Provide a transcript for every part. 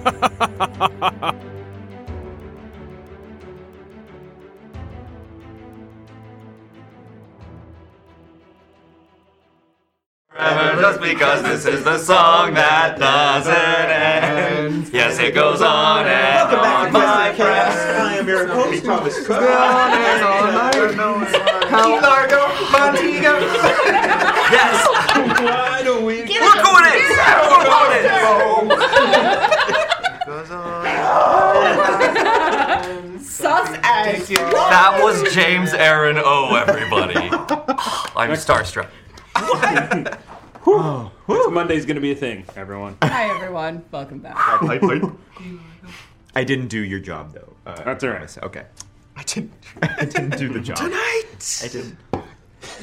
Forever just because this is the song that doesn't end. Yes, it goes on and on, back to my friends. I am your host, Thomas Cook. On and on, How Largo, Montego. Yes. Why do we? Look who it is! Look who it is! Goes on. Sus as That was James Aaron O, everybody. I'm starstruck. Next Monday's going to be a thing, everyone. Hi everyone, welcome back. I didn't do your job though. Uh, That's all right. Okay. I didn't. I didn't do the job. Tonight. I didn't.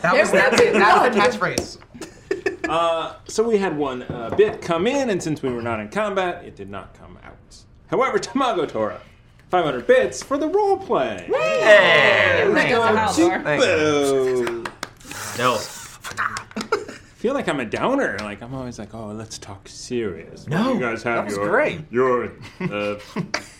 That was that's it. That's the catchphrase. Uh, so we had one uh, bit come in, and since we were not in combat, it did not come out. However, Tamago Tora, 500 bits for the role play. Hey! Let's go to Haldor. Boom. No. I feel like I'm a downer. Like I'm always like, oh, let's talk serious. No, you guys have was your great. your uh,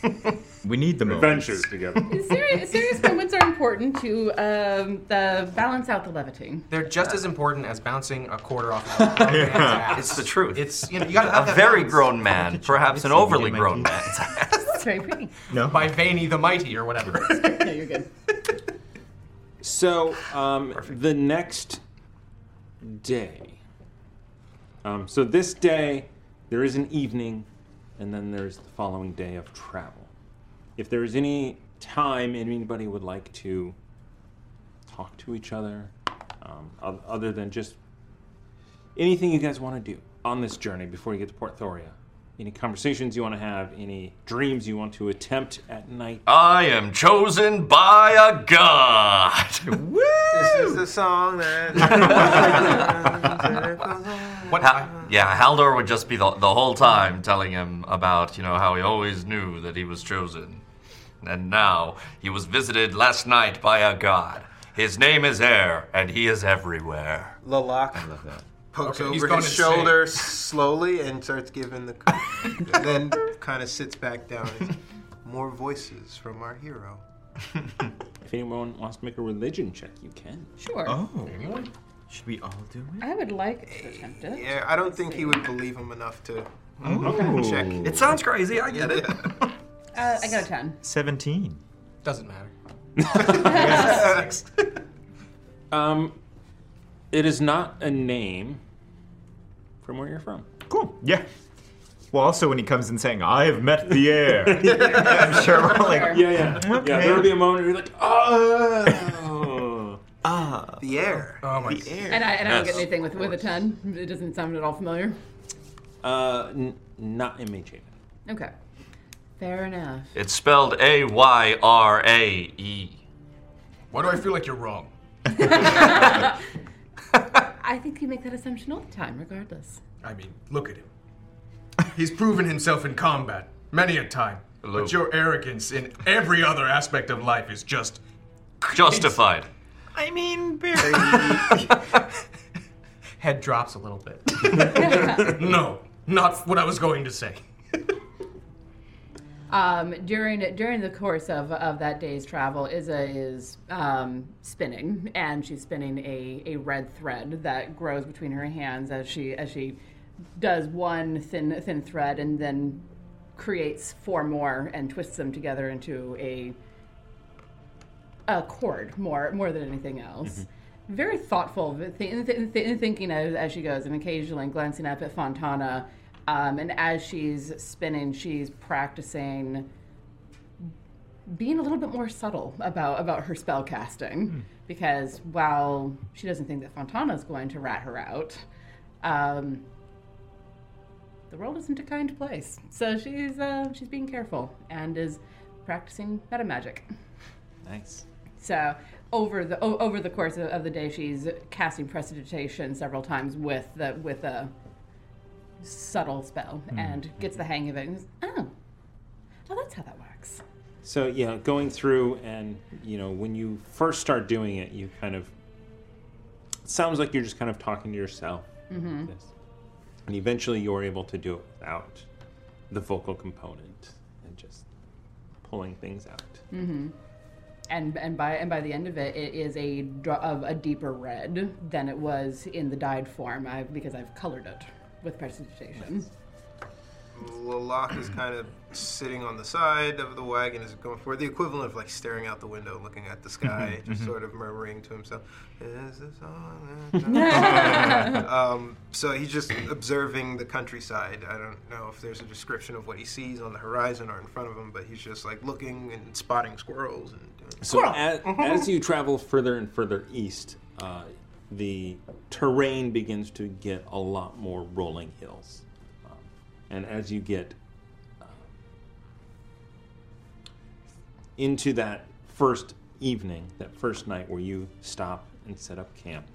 We need the moments. adventures together. Serious, serious moments are important to um, the balance out the levity. They're just as important as bouncing a quarter off. Of a man's ass. It's the truth. It's you know you gotta have a that very balance. grown man, perhaps an overly grown man. It's very pretty. No. by Vaney the Mighty or whatever. No, you're good. So um, the next day. Um, so this day, there is an evening, and then there's the following day of travel. If there is any time anybody would like to talk to each other, um, other than just anything you guys want to do on this journey before you get to Port Thoria, any conversations you want to have, any dreams you want to attempt at night. I am chosen by a god. This is the song that. What? Ha- yeah, Haldor would just be the, the whole time telling him about, you know, how he always knew that he was chosen. And now he was visited last night by a god. His name is Air, and he is everywhere. Lalak pokes Okay, he's over going his insane. shoulder slowly and starts giving the. then kind of sits back down. More voices from our hero. If anyone wants to make a religion check, you can. Sure. Oh. Should we all do it? I would like to attempt it. Yeah, I don't think he would believe him enough to check. It sounds crazy, I get it. Uh, I got a 10. 17. Doesn't matter. Um, it is not a name from where you're from. Cool. Yeah. Well, also when he comes in saying, "I have met the air," I'm sure we're like, Yeah, yeah. Yeah, there'll be a moment where you're like, oh. ah, The air. Oh my. the air. And I, and I don't Yes, get anything with, with a 10. It doesn't sound at all familiar. Uh, n- not in Mage Haven. Okay. Fair enough. It's spelled A Y R A E. Why do I feel like you're wrong? I think you make that assumption all the time, regardless. I mean, look at him. He's proven himself in combat many a time. But your arrogance in every other aspect of life is just Justified. I mean, Barry. Head drops a little bit. no, not what I was going to say. Um, during during the course of, of that day's travel, Iza is um, spinning, and she's spinning a, a red thread that grows between her hands as she as she does one thin thin thread, and then creates four more and twists them together into a a cord more more than anything else. Very thoughtful, th- th- th- thinking as, as she goes, and occasionally glancing up at Fontana. Um, and as she's spinning, she's practicing being a little bit more subtle about about her spell casting, because while she doesn't think that Fontana's going to rat her out, um, the world isn't a kind place. So she's uh, she's being careful and is practicing meta magic. Nice. So over the o- over the course of, of the day, she's casting prestidigitation several times with the with a subtle spell and gets the hang of it. And goes, oh, oh, that's how that works. So yeah, going through and you know when you first start doing it, you kind of it sounds like you're just kind of talking to yourself. Mhm. This. And eventually, you're able to do it without the vocal component and just pulling things out. hmm And and by and by the end of it, it is a of a deeper red than it was in the dyed form. I, because I've colored it with prestidigitation. Lalak is kind of sitting on the side of the wagon, is going for the equivalent of like staring out the window, looking at the sky, just sort of murmuring to himself. Is this all that- um, so he's just observing the countryside. I don't know if there's a description of what he sees on the horizon or in front of him, but he's just like looking and spotting squirrels and doing. So as, as you travel further and further east, uh, the terrain begins to get a lot more rolling hills, um, and as you get uh, into that first evening, that first night where you stop and set up camp,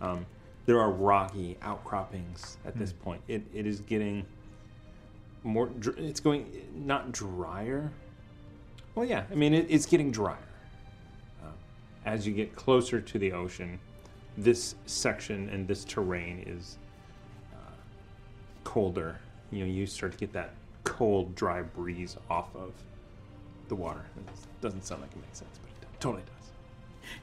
um, there are rocky outcroppings at this point. It, it is getting more. dr- It's going not drier. Well, yeah. I mean, it, it's getting drier Uh, as you get closer to the ocean. This section and this terrain is uh, colder. You know, you start to get that cold, dry breeze off of the water. It doesn't sound like it makes sense, but it totally does.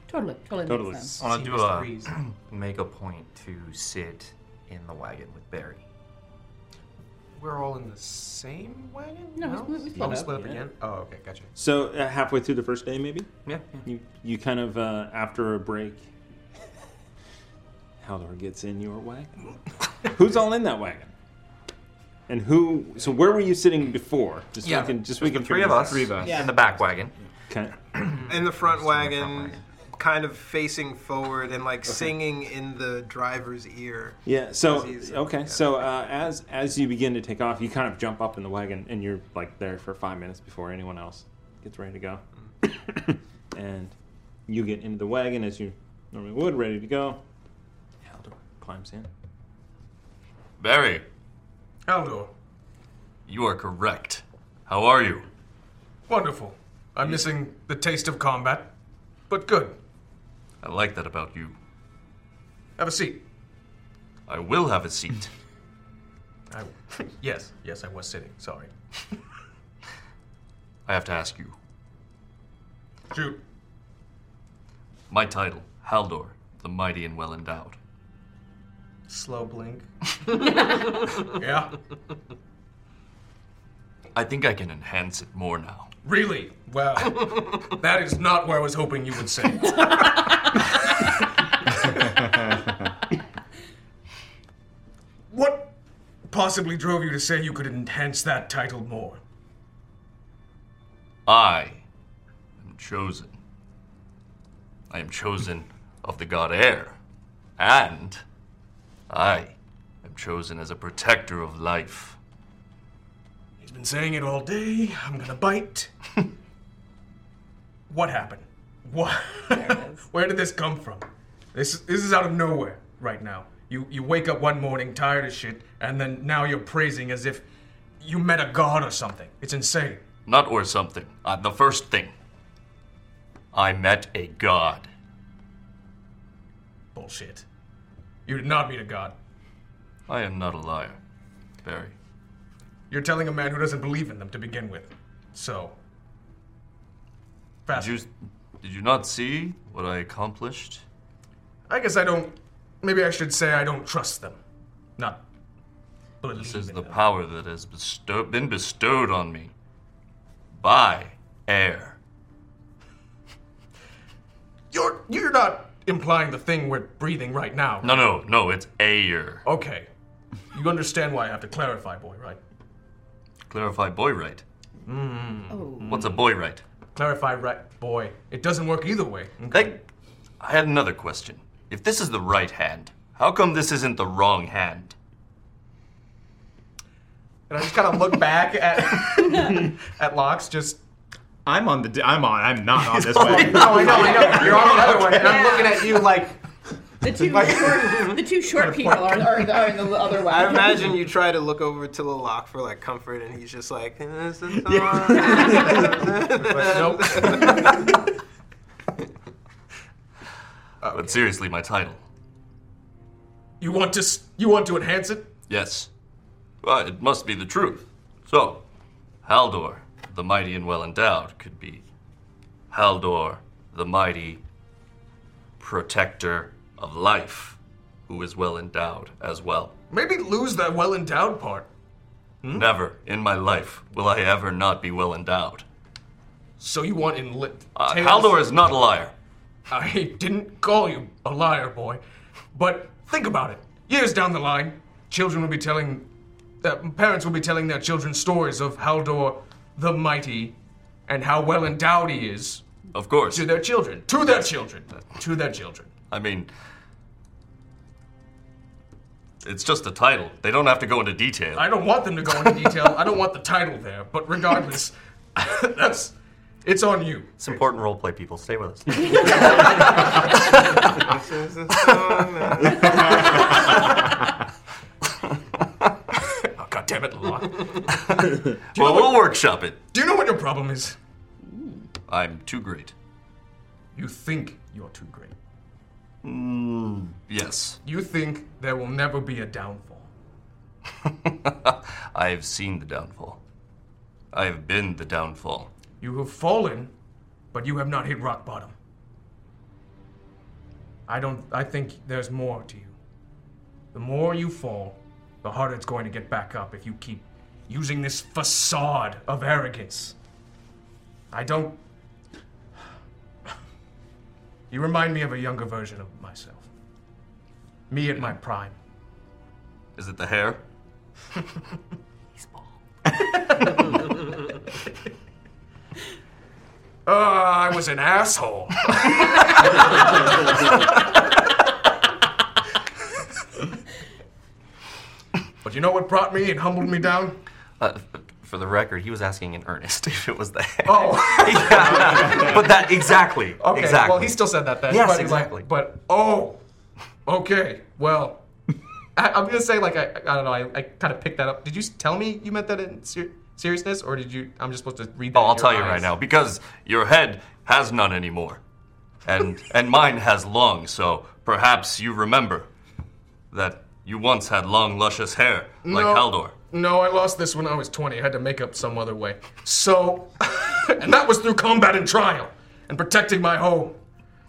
Totally, totally, Totally. makes sense. I want to do a make a point to sit in the wagon with Barry. We're all in the same wagon? No, we split- we split Oh, up. split up Yeah. again? Oh, okay, gotcha. So uh, halfway through the first day, maybe Yeah. you you kind of uh, after a break, Haldor gets in your wagon. Who's all in that wagon? And who? So where were you sitting before? Just so Yeah, we can just so we there's can the three of this us. Three of us. yeah. in the back wagon. Okay. in the front wagon, kind of facing forward and like singing in the driver's ear. Yeah. So okay. yeah. So uh, as as you begin to take off, you kind of jump up in the wagon, and you're like there for five minutes before anyone else gets ready to go. and you get into the wagon as you normally would, ready to go. Haldor climbs in. Barry, Haldor, you are correct. How are you? wonderful. I'm missing the taste of combat, but good. I like that about you. Have a seat. I will have a seat. I, yes, yes, I was sitting. Sorry. I have to ask you. Shoot. My title, Haldor, the mighty and well endowed. Slow blink. Yeah? I think I can enhance it more now. Really? Well, that is not where I was hoping you would say. what possibly drove you to say you could enhance that title more? I am chosen. I am chosen of the god Air. And I am am chosen as a protector of life. He's been saying it all day. I'm gonna bite. what happened? What? Where did this come from? This this is out of nowhere right now. You you wake up one morning tired as shit, and then now you're praising as if you met a god or something. It's insane. Not or something. Uh, the first thing. I met a god. Bullshit. You did not meet a god. I am not a liar, Barry. You're telling a man who doesn't believe in them to begin with. So. Fast. Did you, did you not see what I accomplished? I guess I don't. Maybe I should say I don't trust them. Not. This is the power that has bestow- been bestowed on me by air. You're you're not implying the thing we're breathing right now. No, no, no, it's air. Okay. You understand why I have to clarify, boy, right? Clarify boy right. Mm. What's a boy right? Clarify right, boy. It doesn't work either way. Hey, I had another question. If this is the right hand, how come this isn't the wrong hand? And I just kind of look back at at Locks, just. I'm on the. d- I'm on. I'm not on this Oh, way. no, I know, I know. You're on the other one, and I'm looking at you like. The two short, the two short people are, are, are in the other way. I imagine you try to look over to Lalak for like comfort, and he's just like, "This is But But seriously, my title. You want to you want to enhance it? Yes. Well, it must be the truth. So, Haldor, the mighty and well endowed, could be Haldor, the mighty protector of life, who is well endowed as well. Maybe lose that well endowed part. Never in my life will I ever not be well endowed. So you want in lit? Uh, Haldor is not a liar. I didn't call you a liar, boy. But think about it. Years down the line, children will be telling, uh, parents will be telling their children stories of Haldor the Mighty and how well endowed he is. Of course. To their children. To their children. To their children. I mean, it's just a title. They don't have to go into detail. I don't want them to go into detail. I don't want the title there. But regardless, that's it's on you. It's important role play, people. Stay with us. oh, God damn it, Lalak. well, we'll workshop it. Do you know what your problem is? I'm too great. You think you're too great. Mm, yes. You think there will never be a downfall. I have seen the downfall. I have been the downfall. You have fallen, but you have not hit rock bottom. I don't I think there's more to you. The more you fall, the harder it's going to get back up if you keep using this facade of arrogance. I don't You remind me of a younger version of myself. Me at my prime. Is it the hair? Uh, I was an asshole. but you know what brought me and humbled me down? Uh, for the record, he was asking in earnest if it was the hair. Oh. Yeah. But that exactly. Okay, Exactly. well, he still said that then. Yes, but he's like- exactly. but oh, okay. Well, I, I'm gonna say like I, I don't know. I, I kind of picked that up. Did you tell me you meant that in ser- seriousness, or did you? I'm just supposed to read that. Oh, I'll tell you right now because your head has none anymore, and and mine has long. So perhaps you remember that you once had long, luscious hair like No. Haldor. No, I lost this when I was 20. I had to make up some other way. So, and that was through combat and trial and protecting my home.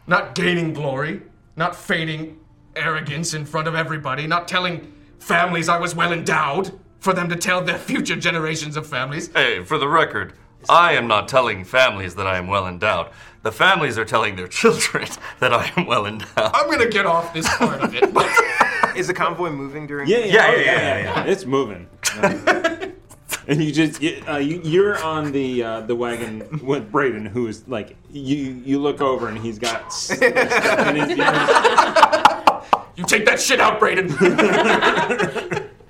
Not gaining glory, not feigning arrogance in front of everybody, not telling families I was well endowed for them to tell their future generations of families. Hey, for the record, I am not telling families that I am well endowed. The families are telling their children that I am well endowed. I'm gonna get off this part of it. But Is the convoy moving during? Yeah, yeah, this? yeah, yeah, yeah, yeah. It's moving. and you just you, uh, you, you're on the uh, the wagon with Braden, who's like you. You look over and he's got. s- and he's- You take that shit out, Braden.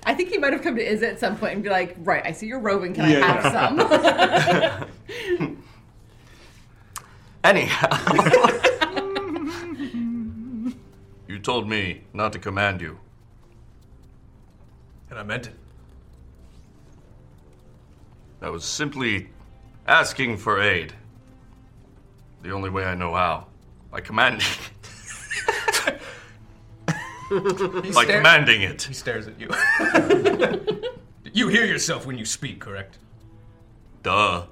I think he might have come to Iza at some point and be like, right, I see you're roving. Can Yeah, I have some? Anyhow. Told me not to command you. and I meant it. I was simply asking for aid. The only way I know how. By commanding. By commanding it. He stares at you. you hear yourself when you speak, correct? Duh.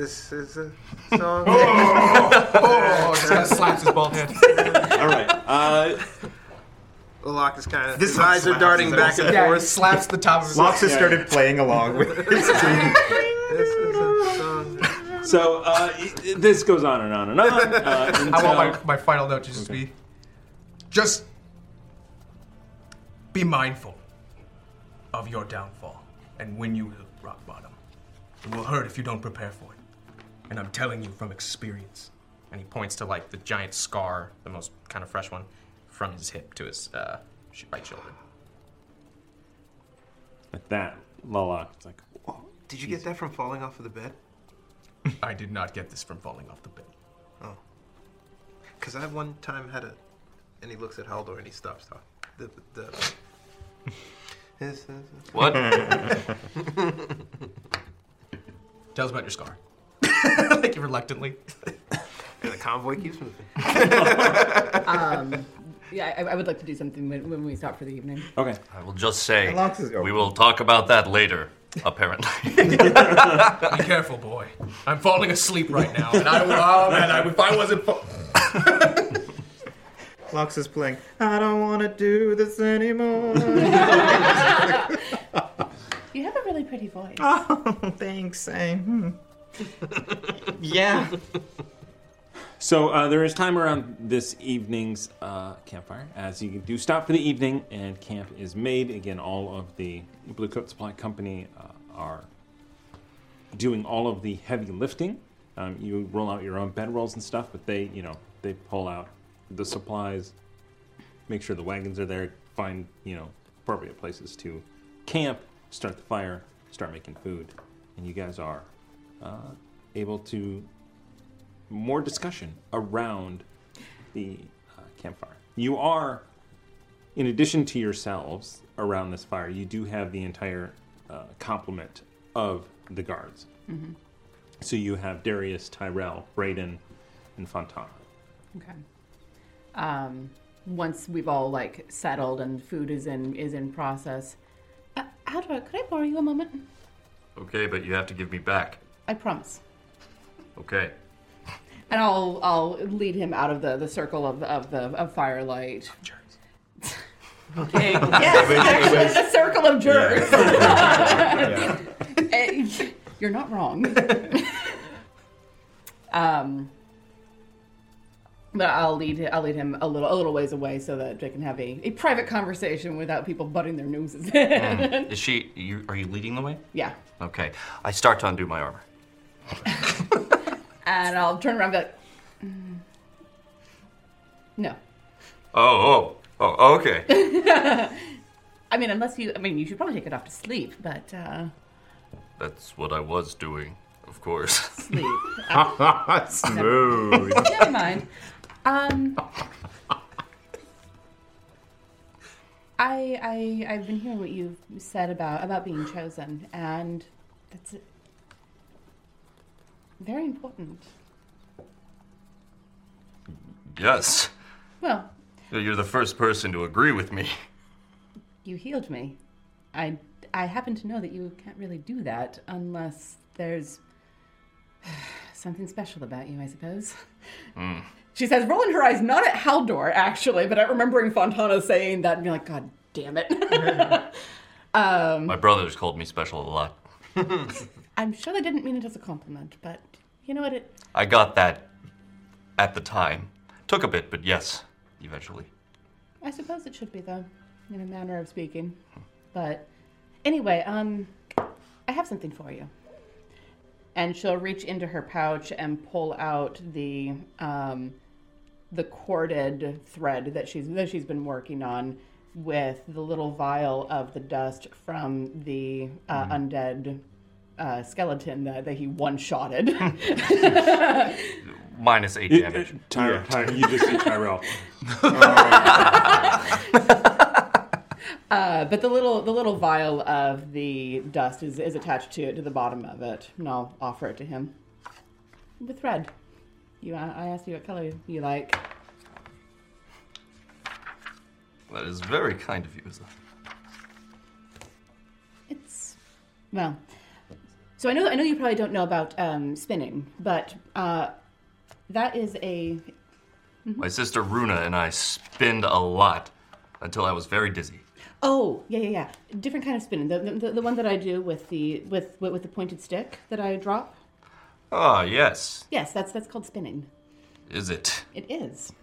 This is a song. Oh, just kinda slaps his bald head. All right. Uh, Locke is kind of. This His one eyes are darting back and head. Yeah, he forth. slaps the top of his Locks has started playing along with his This is a song. so uh, i- this goes on and on and on. Uh, I until- want my, my final note to just be just be mindful of your downfall and when you hit rock bottom. It will hurt if you don't prepare for it. And I'm telling you from experience. And he points to like the giant scar, the most kind of fresh one, from his hip to his uh, right shoulder. At that, Lalak it's like, Did you get that from falling off of the bed? I did not get this from falling off the bed. Oh. Because I one time had a. And he looks at Haldor and he stops talking. The. the This is a- What? Tell us about your scar. like you reluctantly. And the convoy keeps moving. um, yeah, I, I would like to do something when, when we stop for the evening. Okay. I will just say, we will talk about that later, apparently. Be careful, boy. I'm falling asleep right now, and I will. Oh man, I, if I wasn't. Fa- Locks is playing. I don't want to do this anymore. You have a really pretty voice. oh, thanks. I, hmm. yeah. So uh, there is time around this evening's uh, campfire as you do stop for the evening and camp is made. Again, all of the Blue Coat Supply Company uh, are doing all of the heavy lifting. Um, you roll out your own bedrolls and stuff, but they, you know, they pull out the supplies, make sure the wagons are there, find, you know, appropriate places to camp, start the fire, start making food, and you guys are uh, able to more discussion around the uh, campfire. You are, in addition to yourselves around this fire, you do have the entire uh, complement of the guards. Mhm. So you have Darius, Tyrell, Braden, and Fontana. Okay. Um, once we've all like settled and food is in is in process, uh, how do I? Could I borrow you a moment? okay, but you have to give me back. I promise. Okay. And I'll I'll lead him out of the, the circle of of the of firelight. Okay. yes, actually, the circle of jerks. Eh, You're not wrong. um, but I'll lead I'll lead him a little a little ways away so that they can have a, a private conversation without people butting their noses in. Mm. Is she? You, are you leading the way? Yeah. Okay. I start to undo my armor. And I'll turn around and be like, "Mm, no. Oh, oh, oh, okay. I mean, unless you, I mean, you should probably take it off to sleep, but uh, That's what I was doing, of course. sleep. Smooth. Never mind. Um, I, I, I've been hearing what you've said about about being chosen, and that's very important. Yes. Well, You're the first person to agree with me. you healed me. I, I happen to know that you can't really do that unless there's something special about you, I suppose. Mm. She says, rolling her eyes not at Haldor, actually, but at remembering Fontana saying that and being like, God damn it. um, My brothers called me special a lot. I'm sure they didn't mean it as a compliment, but you know what? It I got that at the time. Took a bit, but yes, eventually. I suppose it should be, though, in a manner of speaking. But anyway, um, I have something for you. And she'll reach into her pouch and pull out the um, the corded thread that she's that she's been working on with the little vial of the dust from the uh, undead uh, skeleton that, that he one shotted. Minus eight It- damage. it- Tyra, Tyra, you just see Tyrell. Uh, but the little the little vial of the dust is, is attached to it to the bottom of it, and I'll offer it to him with red. You, I I asked you what color you like. That is very kind of you, Iza. It's well. So I know I know you probably don't know about um, spinning, but uh, that is a My sister Runa and I spinned a lot until I was very dizzy. oh yeah yeah yeah different kind of spinning. The, the the one that I do with the with with, the pointed stick that I drop. Ah, yes. Yes, that's that's called spinning. Is it? It is.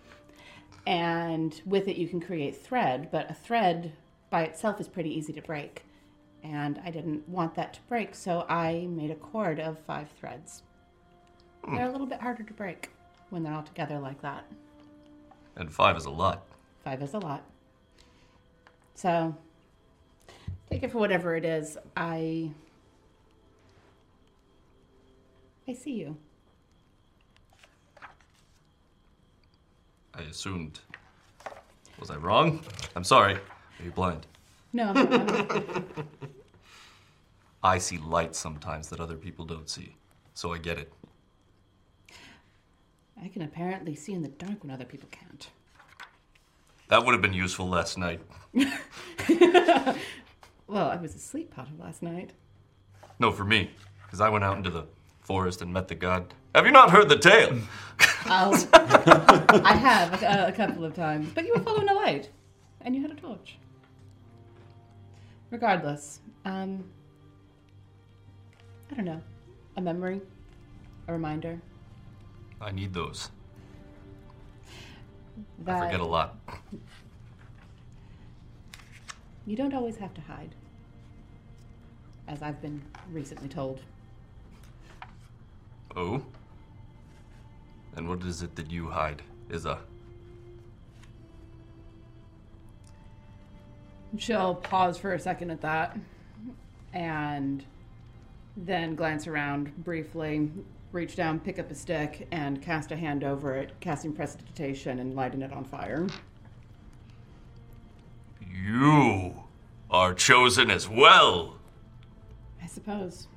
And with it, you can create thread, but a thread by itself is pretty easy to break. And I didn't want that to break, so I made a cord of five threads. Hmm. They're a little bit harder to break when they're all together like that. And five is a lot. Five is a lot. So take it for whatever it is. I. I see you. I assumed. Was I wrong? I'm sorry. Are you blind? No, I'm not. I see light sometimes that other people don't see. So I get it. I can apparently see in the dark when other people can't. That would have been useful last night. Well, I was asleep part of last night. No, for me. Because I went out into the forest and met the god. Have you not heard the tale? I'll, I have a, a couple of times, but you were following a light, and you had a torch. Regardless, um, I don't know, a memory, a reminder I need those. that I forget a lot. you don't always have to hide, as I've been recently told. Oh? And what is it that you hide, Iza? She'll pause for a second at that and then glance around briefly, reach down, pick up a stick, and cast a hand over it, casting prestidigitation and lighting it on fire. You are chosen as well. I suppose.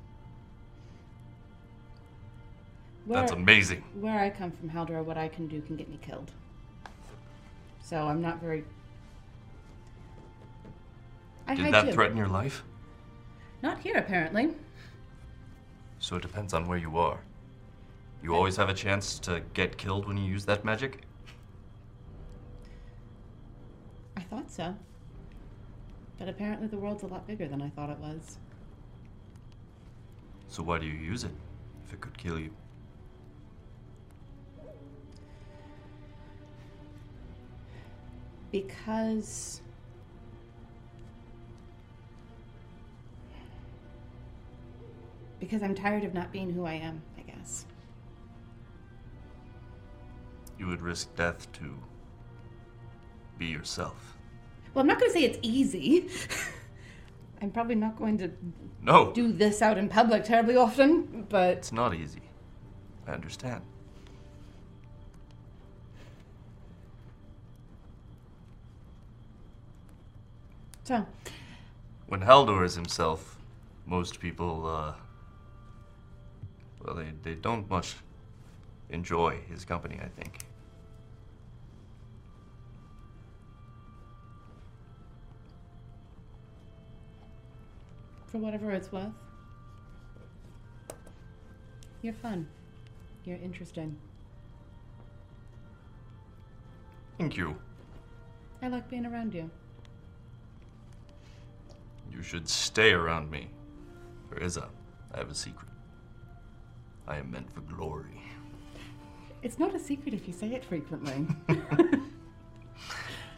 That's amazing. Where I come from, Haldor, what I can do can get me killed. So I'm not very. I Did that too. threaten your life? Not here, apparently. So it depends on where you are. You always have a chance to get killed when you use that magic? I thought so. But apparently the world's a lot bigger than I thought it was. So why do you use it if it could kill you? Because. Because I'm tired of not being who I am, I guess. You would risk death to be yourself. Well, I'm not going to say it's easy. I'm probably not going to No, do this out in public terribly often, but it's not easy. I understand. so When Haldor is himself, most people, uh. Well, they, they don't much enjoy his company, I think. for whatever it's worth, you're fun. You're interesting. Thank you. I like being around you. You should stay around me. For Iza, I have a secret. I am meant for glory. It's not a secret if you say it frequently.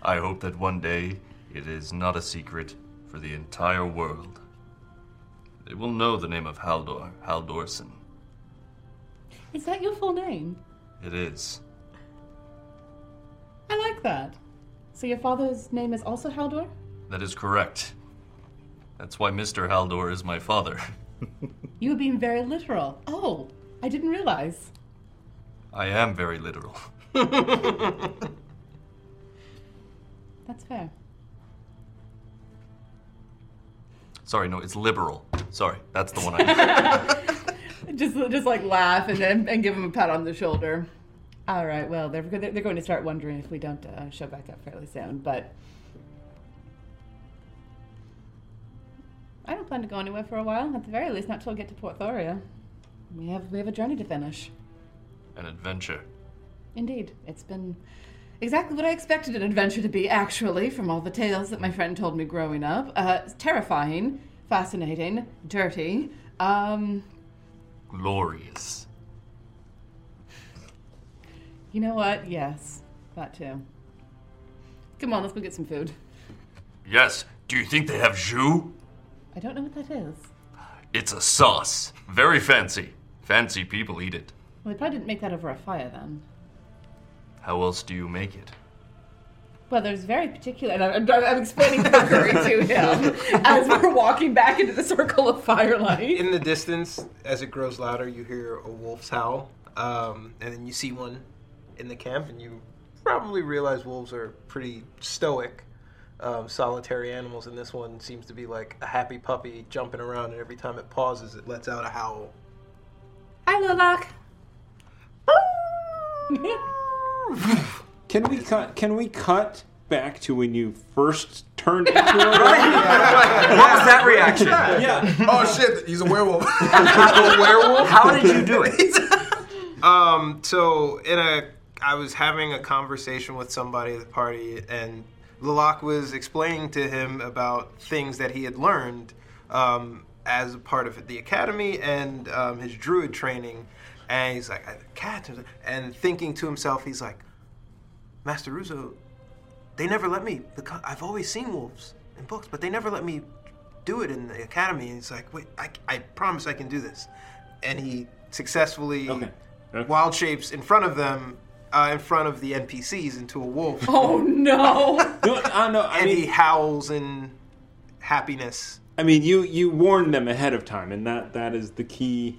I hope that one day it is not a secret for the entire world. They will know the name of Haldor, Haldorson. Is that your full name? It is. I like that. So your father's name is also Haldor? That is correct. That's why Mr. Haldor is my father. You were being very literal. Oh, I didn't realize. I am very literal. That's fair. Sorry, no, it's liberal. Sorry, that's the one I. just just like laugh and then and give him a pat on the shoulder. All right. Well, they're they're going to start wondering if we don't uh, show back up fairly soon, but. I don't plan to go anywhere for a while. At the very least, not till we get to Port Thoria. We have we have a journey to finish. An adventure. Indeed, it's been exactly what I expected an adventure to be. Actually, from all the tales that my friend told me growing up, uh, terrifying, fascinating, dirty. Um, Glorious. you know what? Yes, that too. Come on, let's go get some food. Yes, do you think they have jus? I don't know what that is. It's a sauce. Very fancy. Fancy people eat it. Well, they probably didn't make that over a fire then. How else do you make it? Well, there's very particular, and I'm, I'm explaining cookery to him as we're walking back into the circle of firelight. In the distance, as it grows louder, you hear a wolf's howl, um, and then you see one in the camp, and you probably realize wolves are pretty stoic, um, solitary animals, and this one seems to be like a happy puppy jumping around, and every time it pauses, it lets out a howl. Hi, Lilac. Can we cut? Can we cut back to when you first turned into a werewolf? What was that reaction? Yeah. Oh shit, he's a werewolf. a werewolf? How did you do it? Um, so in a, I was having a conversation with somebody at the party, and Lilac was explaining to him about things that he had learned um, as a part of the academy and um, his druid training. And he's like, cat, and thinking to himself, he's like, Master Russo, they never let me. Because I've always seen wolves in books, but they never let me do it in the academy. And he's like, wait, I, I promise I can do this. And he successfully wild shapes in front of them, uh, in front of the NPCs into a wolf. Oh no! no, I know. I and mean, he howls in happiness. I mean, you you warned them ahead of time, and that that is the key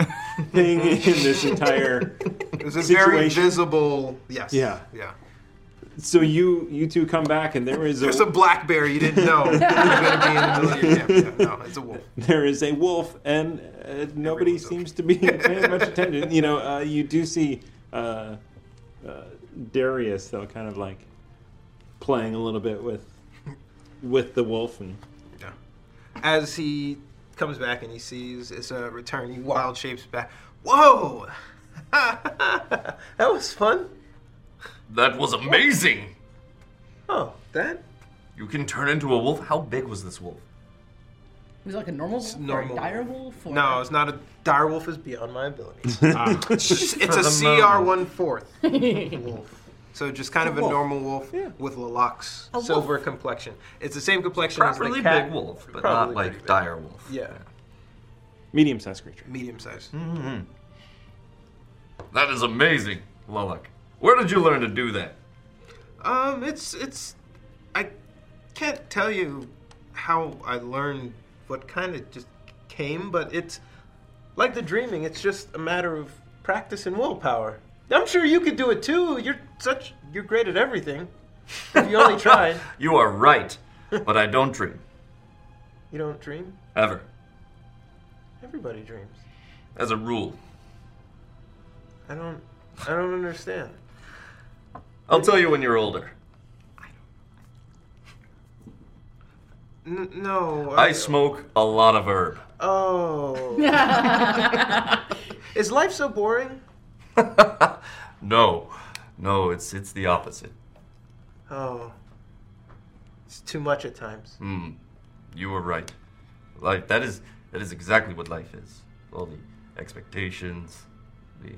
thing in this entire It was a very visible. Yes. Yeah. Yeah. So you you two come back, and there is a, There's a black bear you didn't know was be in the middle of your camp. Yeah, no, it's a wolf. there is a wolf, and uh, nobody seems to be paying much attention. You know, uh, you do see uh, uh, Darius though, kind of like playing a little bit with with the wolf, and As he comes back and he sees it's a return, he wild shapes back. Whoa! that was fun. That was amazing. Oh, that? You can turn into a wolf? How big was this wolf? It was like a normal wolf or normal a dire wolf? Or No, it's not a dire wolf. Is beyond my abilities. Ah. it's a CR moment. one fourth wolf. So just kind of A a wolf. normal wolf with Lilac's A wolf. silver complexion. It's the same complexion as Properly the cat. big wolf, but Probably not like big. dire wolf. Yeah, medium-sized creature. Medium sized. Mm-hmm. That is amazing, Lulak. Where did you learn to do that? Um, it's it's. I can't tell you how I learned what kind of just came, but it's like the dreaming. It's just a matter of practice and willpower. I'm sure you could do it too. You're such you're great at everything. If you only tried. You are right, but I don't dream. You don't dream. Ever. Everybody dreams. As a rule. I don't. I don't understand. I'll tell you when you're older. N- no. I smoke a lot of herb. Oh. Is life so boring? No, no, it's it's the opposite. Oh. It's too much at times. Hmm, you were right. Life that is that is exactly what life is. All the expectations, the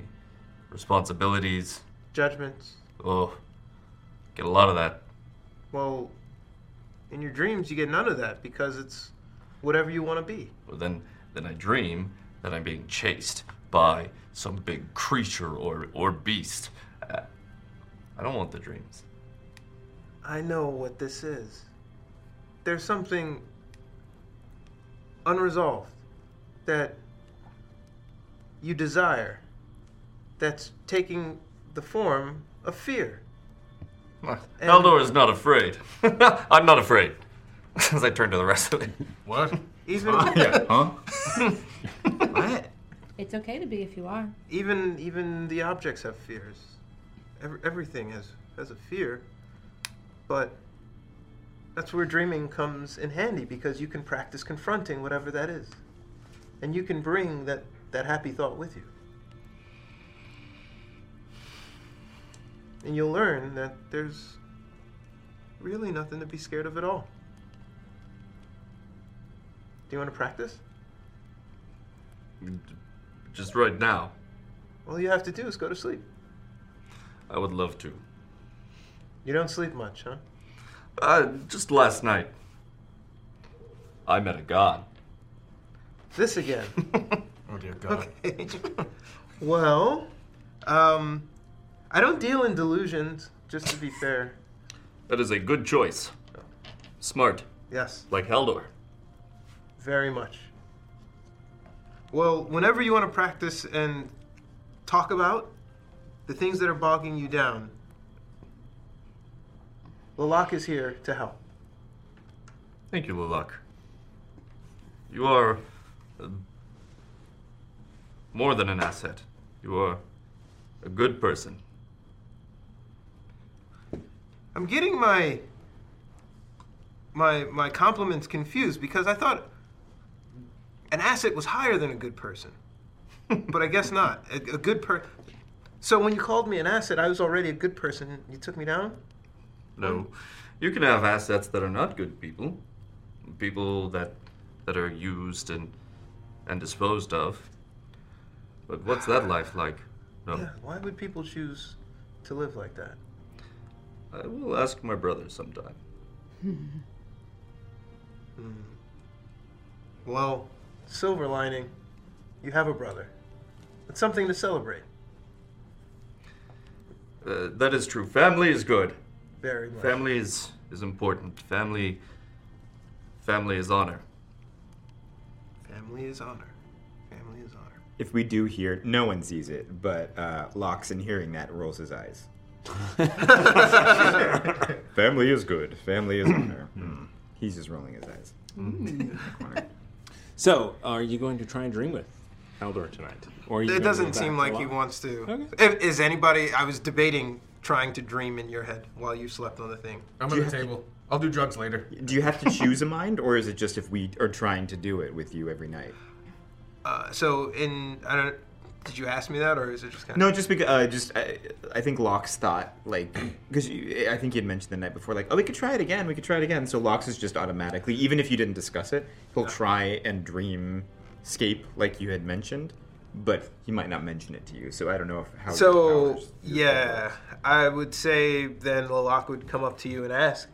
responsibilities. Judgments. Oh, get a lot of that. Well, in your dreams, you get none of that because it's whatever you want to be. But then then I dream that I'm being chased by some big creature or or beast. Uh, I don't want the dreams. I know what this is. There's something unresolved that you desire that's taking the form of fear. And- Haldor is not afraid. I'm not afraid. As I turn to the rest of it. What? Even yeah. Huh? what? It's okay to be if you are. Even even the objects have fears. Every, everything has has a fear. But that's where dreaming comes in handy because you can practice confronting whatever that is. And you can bring that, that happy thought with you. And you'll learn that there's really nothing to be scared of at all. Do you want to practice? Mm, Just right now. All you have to do is go to sleep. I would love to. You don't sleep much, huh? Uh, just last night. I met a god. This again. Oh dear God. Okay. well, um, I don't deal in delusions, just to be fair. That is a good choice. Smart. Yes, Like Haldor. very much. Well, whenever you want to practice and talk about the things that are bogging you down, Lalak is here to help. Thank you, Lalak. You are uh, more than an asset. You are a good person. I'm getting my my my compliments confused because I thought an asset was higher than a good person, but I guess not. A, a good per. So when you called me an asset, I was already a good person. You took me down. No, you can have assets that are not good people, people that that are used and and disposed of. But what's that life like? No, Yeah. Why would people choose to live like that? I will ask my brother sometime. Hmm. Well, silver lining, you have a brother. It's something to celebrate. Uh, that is true. Family is good. Very much. Family is is important. Family. Family is honor. Family is honor. Family is honor. If we do hear, no one sees it, but uh, Lox in hearing that rolls his eyes. Family is good. Family is honor. Hmm. He's just rolling his eyes. So, are you going to try and dream with Haldor tonight? Or It doesn't seem like he wants to. Okay. If, is anybody? I was debating trying to dream in your head while you slept on the thing. I'm Do at you the have to- table. I'll do drugs later. Do you have to choose a mind, or is it just if we are trying to do it with you every night? Uh, so in I don't. Did you ask me that, or is it just kind of... No, just because uh, just I, I think Lox thought like because I think you had mentioned the night before like oh we could try it again we could try it again so Lox is just automatically even if you didn't discuss it he'll try and dream scape like you had mentioned but he might not mention it to you so I don't know if how So yeah, I would say then Lalak would come up to you and ask.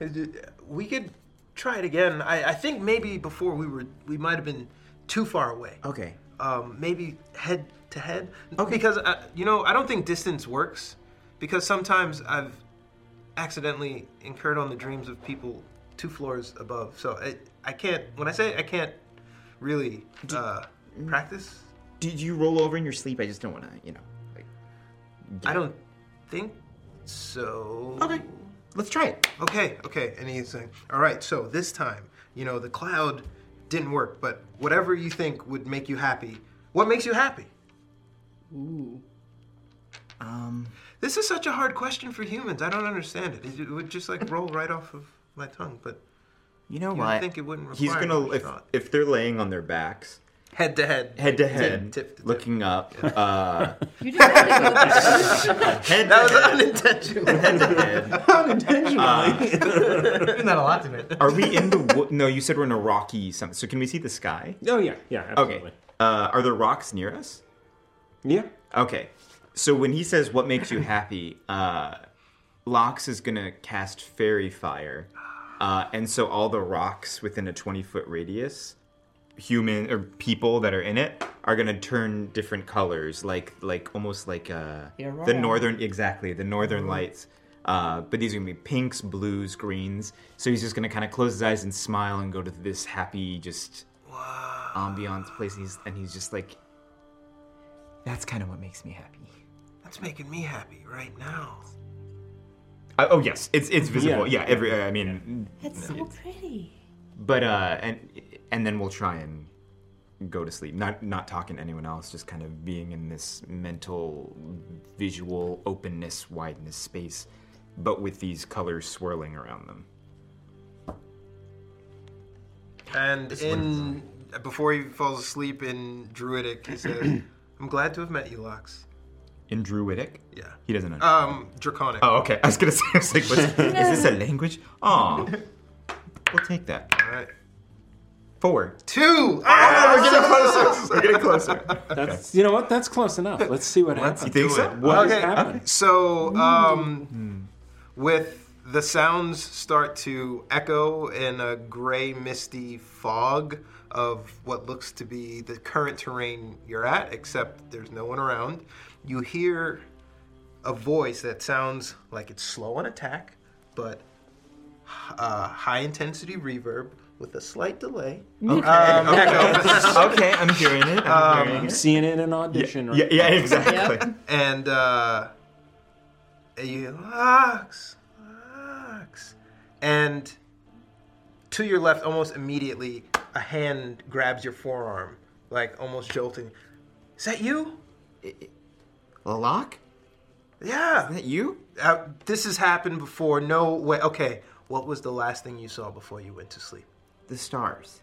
We could try it again. I, I think maybe before we were we might have been too far away. okay Um, maybe head to head. Because uh, you know I don't think distance works because sometimes I've accidentally incurred on the dreams of people two floors above. So I, I can't. When I say I can't really uh, practice, did you roll over in your sleep I just don't want to you know like I don't think so. Okay, let's try it. Okay, okay. And he's saying, all right, so this time, you know, the cloud didn't work, but whatever you think would make you happy, what makes you happy? Ooh. um This is such a hard question for humans. I don't understand it. It would just like roll right off of my tongue, but you know you'd what think it wouldn't require he's gonna if, thought. if they're laying on their backs head to head, head to head tip to tip. looking up uh You just had to go head That was head, unintentional. head to head Unintentionally. Doing that a lot tonight. Are we in the wo- no? You said we're in a rocky something. So can we see the sky? oh, yeah, yeah, absolutely. Okay. Uh, are there rocks near us? Yeah. Okay. So when he says what makes you happy, uh, Lox is gonna cast fairy fire, uh, and so all the rocks within a twenty foot radius, human or people that are in it, are gonna turn different colors, like like almost like uh, The the northern exactly the northern lights. Uh, but these are gonna be pinks, blues, greens. So he's just gonna kind of close his eyes and smile and go to this happy, just ambiance place. And he's, and he's just like, that's kind of what makes me happy. That's making me happy right now. Uh, oh yes, it's it's visible. Yeah, every I mean, It's so pretty. but uh, and and then we'll try and go to sleep. Not not talking to anyone else, just kind of being in this mental, visual openness, wideness space, but with these colors swirling around them. And in before he falls asleep in Druidic, he says, "I'm glad to have met you, Lux." In Druidic, Yeah. he doesn't know. Um, Draconic. oh, okay. I was gonna say, I was like, what's, is this a language? Oh, we'll take that. All right. Four. Two. Ah, we're getting closer. We're getting closer. That's, you know what? That's close enough. Let's see what happens. You think so? What is okay. happening? So, um, with the sounds start to echo in a gray, misty fog of what looks to be the current terrain you're at, except there's no one around. You hear a voice that sounds like it's slow on attack, but uh, high intensity reverb with a slight delay. Okay. Um, okay. okay, I'm hearing it. I'm Um, hearing it. seeing it in an audition. Yeah, right yeah, now. exactly. and uh, you Lux, Lux, and to your left, almost immediately, a hand grabs your forearm, like almost jolting. Is that you? Lalak? Yeah. Is that you? Uh, this has happened before. No way. Okay. What was the last thing you saw before you went to sleep? The stars.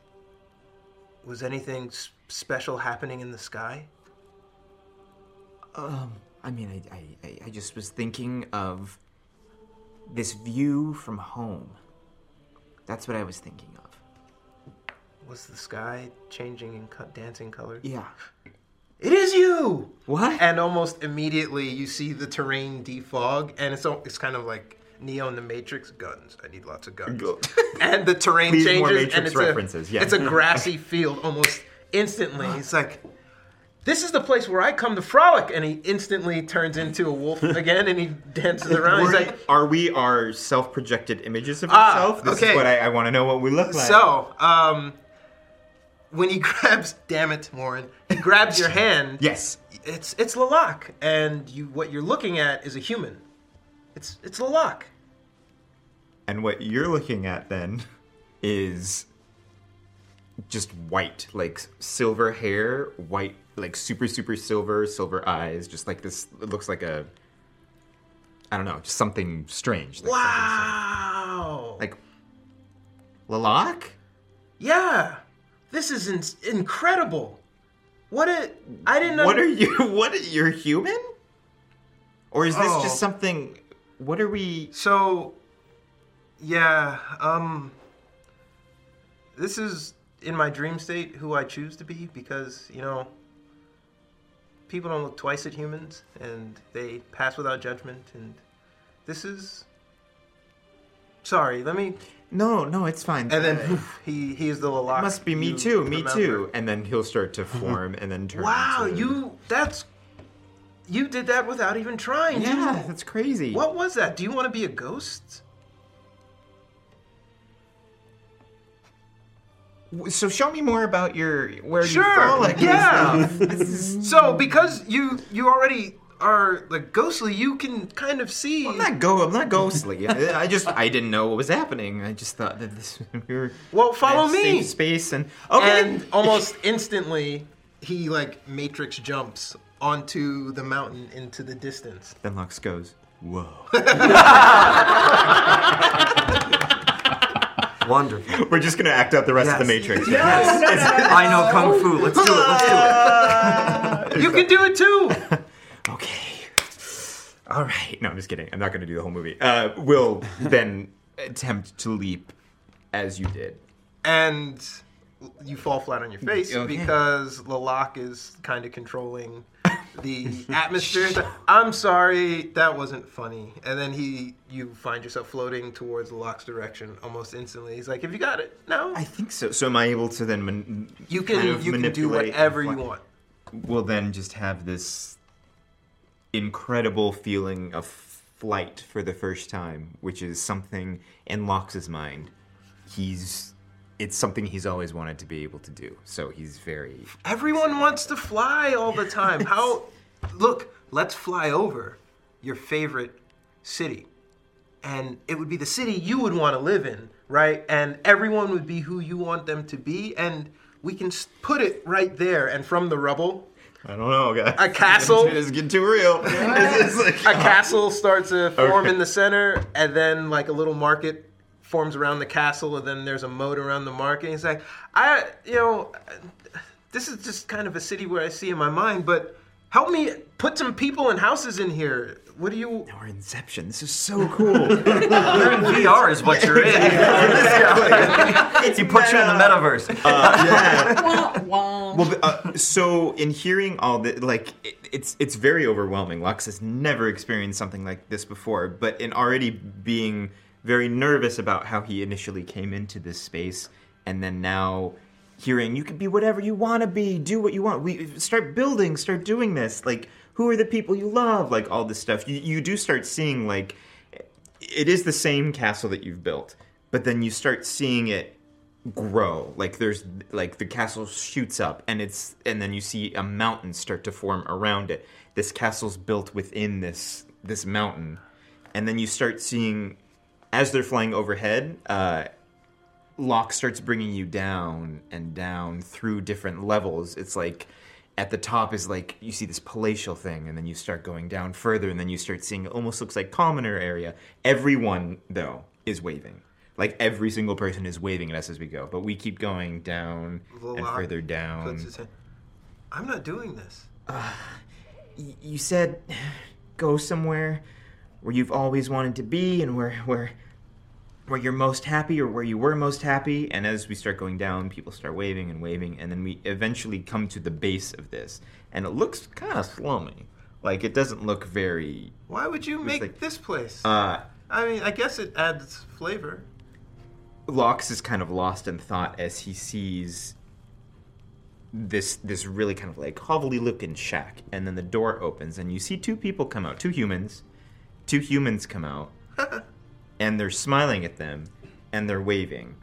Was anything special happening in the sky? Um, I mean, I, I, I- I just was thinking of this view from home. That's what I was thinking of. Was the sky changing and co- dancing colors? Yeah. It is you. What? And almost immediately you see the terrain defog, and it's it's kind of like Neo in the Matrix. Guns. I need lots of guns. and the terrain Please, changes, more and Matrix it's references, a yeah. it's a grassy field almost instantly. It's like. This is the place where I come to frolic, and he instantly turns into a wolf again, and he dances around. He's like, are we our self-projected images of Ah, ourselves? This okay. is what I, I want to know what we look like. So, um, when he grabs, damn it, Warren, he grabs your hand. Yes. It's it's Lalak, and you what you're looking at is a human. It's it's Lalak. And what you're looking at then is just white, like silver hair, white, like super, super silver, silver eyes, just like this. It looks like a, I don't know, just something strange. Like, Wow. like Lalak? Yeah, this is in- incredible. What a I didn't know. What are you? What? You're human? Or is this Oh. just something? What are we? So, yeah, um, this is in my dream state who I choose to be because you know people don't look twice at humans and they pass without judgment and this is sorry let me No, no, it's fine. and then poof, he he's is the Lalak must be me you too, me remember. too. And then he'll start to mm-hmm. form and then turn. wow into- you that's you did that without even trying Yeah, that's crazy. what was that do you want to be a ghost So show me more about your where Sure. you frolic. yeah. stuff. This is- so because you you already are like ghostly, you can kind of see. I'm not go. I'm not ghostly. I, I just I didn't know what was happening. I just thought that this we were well, follow in a me. safe space and okay. And almost instantly, he like matrix jumps onto the mountain into the distance. then Lux goes. Whoa. Wonderful. We're just gonna act out the rest of the Yes. Matrix. Yes. It's- I know kung fu. Let's do it. Let's do it. You can do it too. Okay. All right. No, I'm just kidding. I'm not gonna do the whole movie. Uh, we'll then attempt to leap as you did. And you fall flat on your face Okay. because Lalak is kind of controlling the atmosphere. Like, I'm sorry, that wasn't funny. And then he, you find yourself floating towards Lalak's direction almost instantly. He's like, "Have you got it? No, I think so. So am I able to then man- you can. kind of you can do manipulate whatever you want." We'll then just have this incredible feeling of flight for the first time, which is something in Lox's mind. He's it's something he's always wanted to be able to do. So he's very Everyone wants to fly all the time. How? Look, let's fly over your favorite city. And it would be the city you would want to live in, right? And everyone would be who you want them to be. And we can put it right there. And from the rubble, I don't know, guys. a castle. It's getting too real. a castle starts to form Okay. in the center, and then like a little market forms around the castle, and then there's a moat around the market. And he's like, I, you know, this is just kind of a city where I see in my mind, but help me put some people and houses in here. What do you? Our Inception. This is so cool. You're in VR is what you're in. he put you in the metaverse. Uh, yeah. Well, but, uh, so in hearing all that, like it, it's it's very overwhelming. Lux has never experienced something like this before, but in already being very nervous about how he initially came into this space, and then now hearing you can be whatever you want to be, do what you want. We start building, start doing this. Like who are the people you love? Like all this stuff. You you do start seeing like it is the same castle that you've built, but then you start seeing it grow. Like there's like the castle shoots up and it's and then you see a mountain start to form around it. This castle's built within this this mountain. And then you start seeing as they're flying overhead, uh Locke starts bringing you down and down through different levels. It's like at the top is like you see this palatial thing, and then you start going down further, and then you start seeing it almost looks like commoner area. Everyone though is waving. Like every single person is waving at us as we go, but we keep going down and further down. I'm not doing this. Uh, y- You said go somewhere where you've always wanted to be, and where where where you're most happy or where you were most happy and as we start going down people start waving and waving and then we eventually come to the base of this and it looks kind of slummy like it doesn't look very Why would you make like- this place? uh I mean, I guess it adds flavor. Lox is kind of lost in thought as he sees this this really kind of like hovelly looking shack and then the door opens and you see two people come out two humans two humans come out and they're smiling at them and they're waving.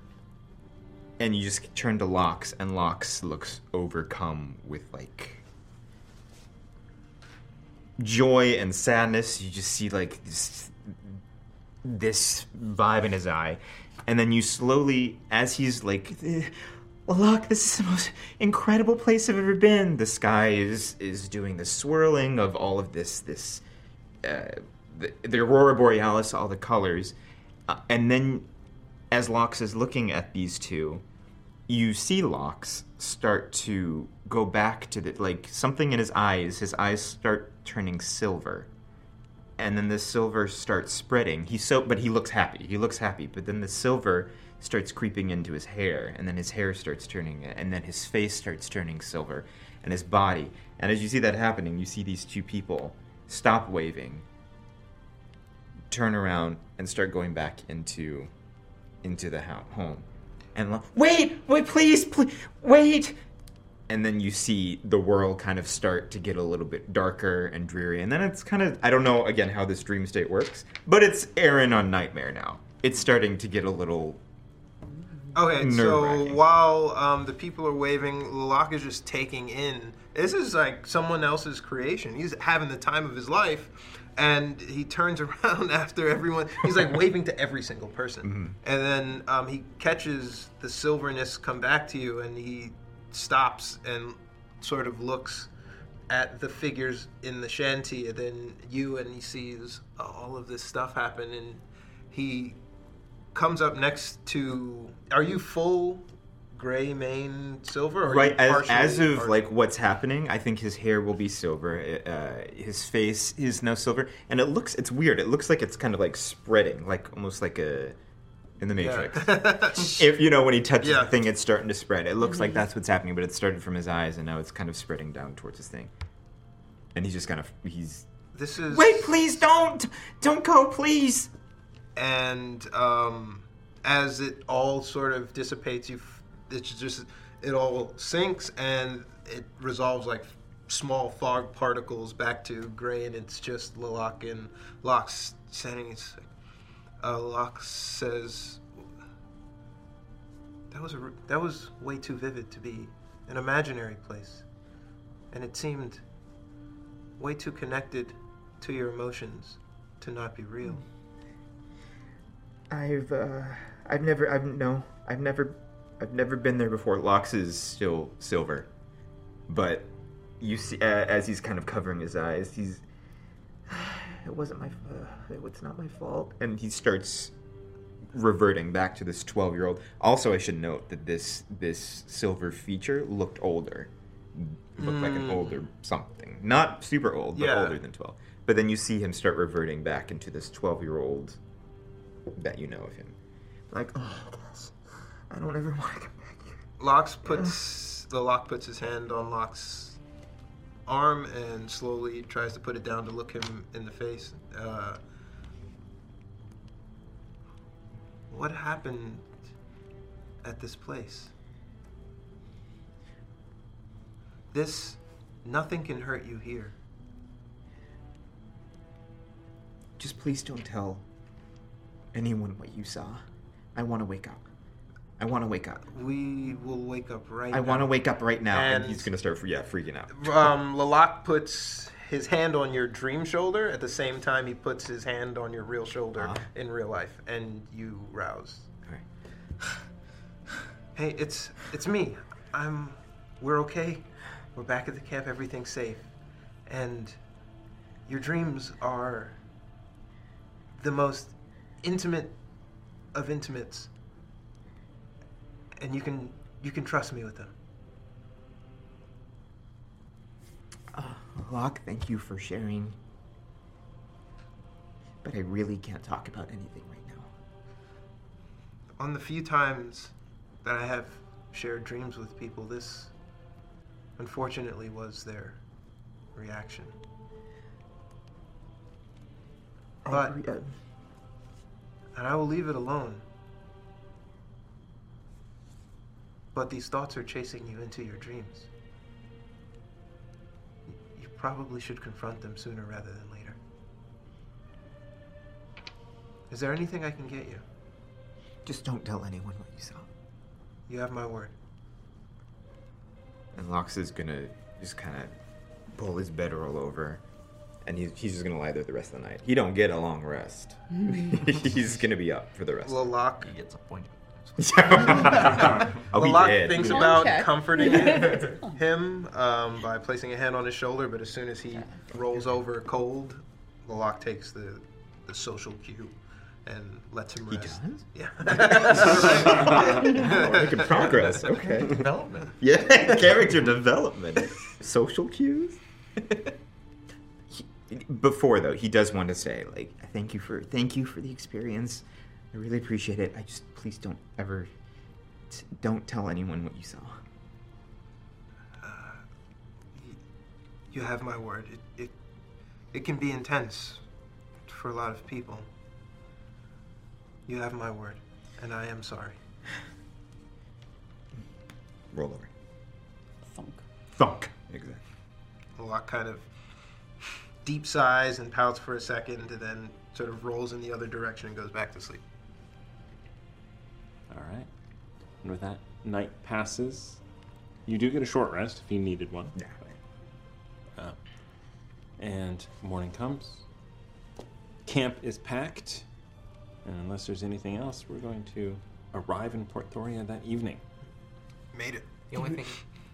And you just turn to Lox and Lox looks overcome with like joy and sadness. You just see like this this vibe in his eye. And then you slowly as he's like look this is the most incredible place i've ever been. The sky is is doing the swirling of all of this this uh, the, the aurora borealis all the colors uh, and then as lox is looking at these two you see Lox start to go back to the like something in his eyes. His eyes start turning silver, and then the silver starts spreading. He's so, but he looks happy. He looks happy, but then the silver starts creeping into his hair, and then his hair starts turning, and then his face starts turning silver, and his body. And as you see that happening, you see these two people stop waving, turn around, and start going back into into the ho- home. And lo- wait, wait, please, please, wait. And then you see the world kind of start to get a little bit darker and dreary. And then it's kind of, I don't know again how this dream state works, but it's Aaron on Nightmare now. It's starting to get a little. Okay, so while um, the people are waving, Lalak is just taking in. This is like someone else's creation. He's having the time of his life, and he turns around after everyone. He's like waving to every single person, and then um, he catches the silverness come back to you, and he stops and sort of looks at the figures in the shanty, and then you, and he sees all of this stuff happen, and he comes up next to. Are you full gray mane silver? Or right as, as of partially- like what's happening i think his hair will be silver uh, his face is now silver and it looks it's weird it looks like it's kind of like spreading like almost like a in the Yeah. matrix if you know when he touches Yeah. the thing it's starting to spread it looks like Mhm. that's what's happening but it started from his eyes and now it's kind of spreading down towards his thing and he's just kind of he's This is wait please don't don't go please and um, as it all sort of dissipates, you it's just it all sinks and it resolves like small fog particles back to gray, and it's just Lalak and Locke standing. It's uh, Locke says, "That was a, that was way too vivid to be an imaginary place, and it seemed way too connected to your emotions to not be real." I've uh, I've never I've no I've never I've never been there before. Lox is still silver, but you see uh, as he's kind of covering his eyes, he's it wasn't my uh, it's not my fault, and he starts reverting back to this 12 year old. Also, I should note that this this silver feature looked older, looked like an Mm. older something, not super old, but Yeah. older than 12. But then you see him start reverting back into this 12 year old that you know of him. Like, oh, gosh, I don't ever want to come back here. Lox puts the lock puts his hand on Locke's arm and slowly tries to put it down to look him in the face. Uh, what happened at this place? This nothing can hurt you here. Just please don't tell anyone what you saw. I want to wake up. I want to wake up. We will wake up right now. I want to wake up right now. And, And- he's going to start, yeah, freaking out. um, Lalak puts his hand on your dream shoulder at the same time he puts his hand on your real shoulder Ah. in real life, and you rouse. Hey, it's it's me. I'm. We're okay. We're back at the camp. Everything's safe, and your dreams are the most intimate of intimates, and you can you can trust me with them. Uh, Locke, thank you for sharing. But I really can't talk about anything right now. on the few times that I have shared dreams with people, this unfortunately was their reaction. But, and I will leave it alone. But these thoughts are chasing you into your dreams. You probably should confront them sooner rather than later. Is there anything I can get you? Just don't tell anyone what you saw. You have my word. And Lox is going to just kind of pull his bedroll over. And he's, he's just going to lie there the rest of the night. He don't get a long rest. he's going to be up for the rest. Lalak. He gets appointed. oh, he Lalak did. thinks He did. about Okay. comforting him, him um, by placing a hand on his shoulder, but as soon as he rolls over cold, Lalak takes the, the social cue and lets him He rest. does? Yeah. Making progress. Okay. Development. Yeah, character development. Social cues. He- Before though, he does want to say like, "Thank you for thank you for the experience. I really appreciate it. I just please don't ever t- don't tell anyone what you saw." Uh, you have my word. It, it, it can be intense for a lot of people. You have my word, and I am sorry. Roll over. Thunk. Thunk. Exactly. Lalak kind of deep sighs and pouts for a second, and then sort of rolls in the other direction and goes back to sleep. All right. And with that, night passes. You do get a short rest if you needed one. Yeah. Uh, and morning comes. Camp is packed. And unless there's anything else, we're going to arrive in Port Thoria that evening. Made it. The only thing.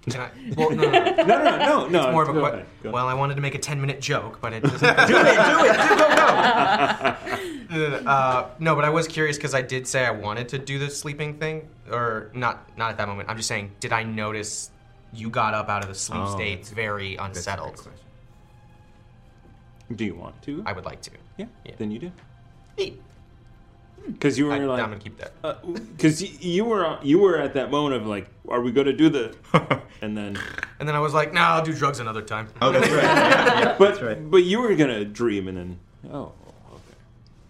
Can I? Well, no, no, no, No, no, no, no, It's more of a go que- Well, I wanted to make a ten-minute joke, but it doesn't. do it, do it, do go, no, no, no. Uh, no, but I was curious because I did say I wanted to do the sleeping thing, or not. Not at that moment. I'm just saying, did I notice you got up out of the sleep Oh. state very unsettled? Do you want to? I would like to. Yeah. Yeah. Then you do. Neat. Because you were I- like, I'm gonna keep that. Uh, because you were you were at that moment of like, are we going to do the? And then. And then I was like, nah, I'll do drugs another time. Oh, that's right. Yeah, yeah, but that's right. but you were gonna dream and then oh okay.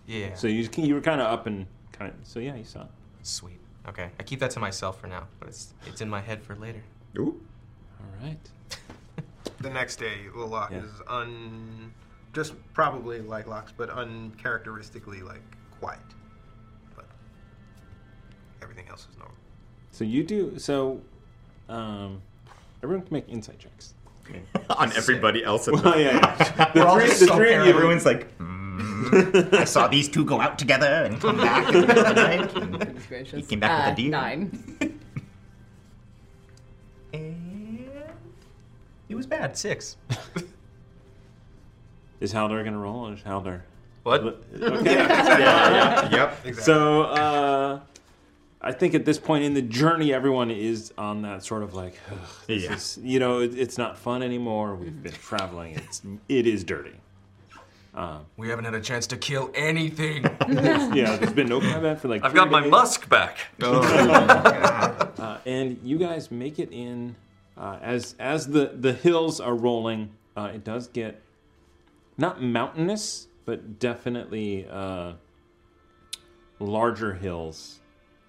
Yeah. So you you were kind of up and kind of so yeah you saw. it. Sweet. Okay, I keep that to myself for now, but it's it's in my head for later. Ooh. All right. the next day, Lalak is un, just probably like Lox, but uncharacteristically like quiet. But everything else is normal. So you do so. Um, everyone can make insight checks. On everybody else in Well, the- yeah, yeah. The We're all three- just the so three of you- Everyone's like, "Mm, I saw these two go out together and come back in the middle of the night. and Goodness gracious. He came back Uh, with a deal. Nine. It was bad. Six. Is Haldor gonna roll or is Haldor? What? Okay. Yeah, yeah, yep. Exactly. So uh, I think at this point in the journey, everyone is on that sort of like, "Ugh, this Yeah. is, you know, it, it's not fun anymore. We've been traveling. It's it is dirty. Um, We haven't had a chance to kill anything. yeah, there's been no combat for like. I've three got my days. musk back. Uh, and you guys make it in uh, as as the the hills are rolling. Uh, it does get not mountainous, but definitely uh, larger hills.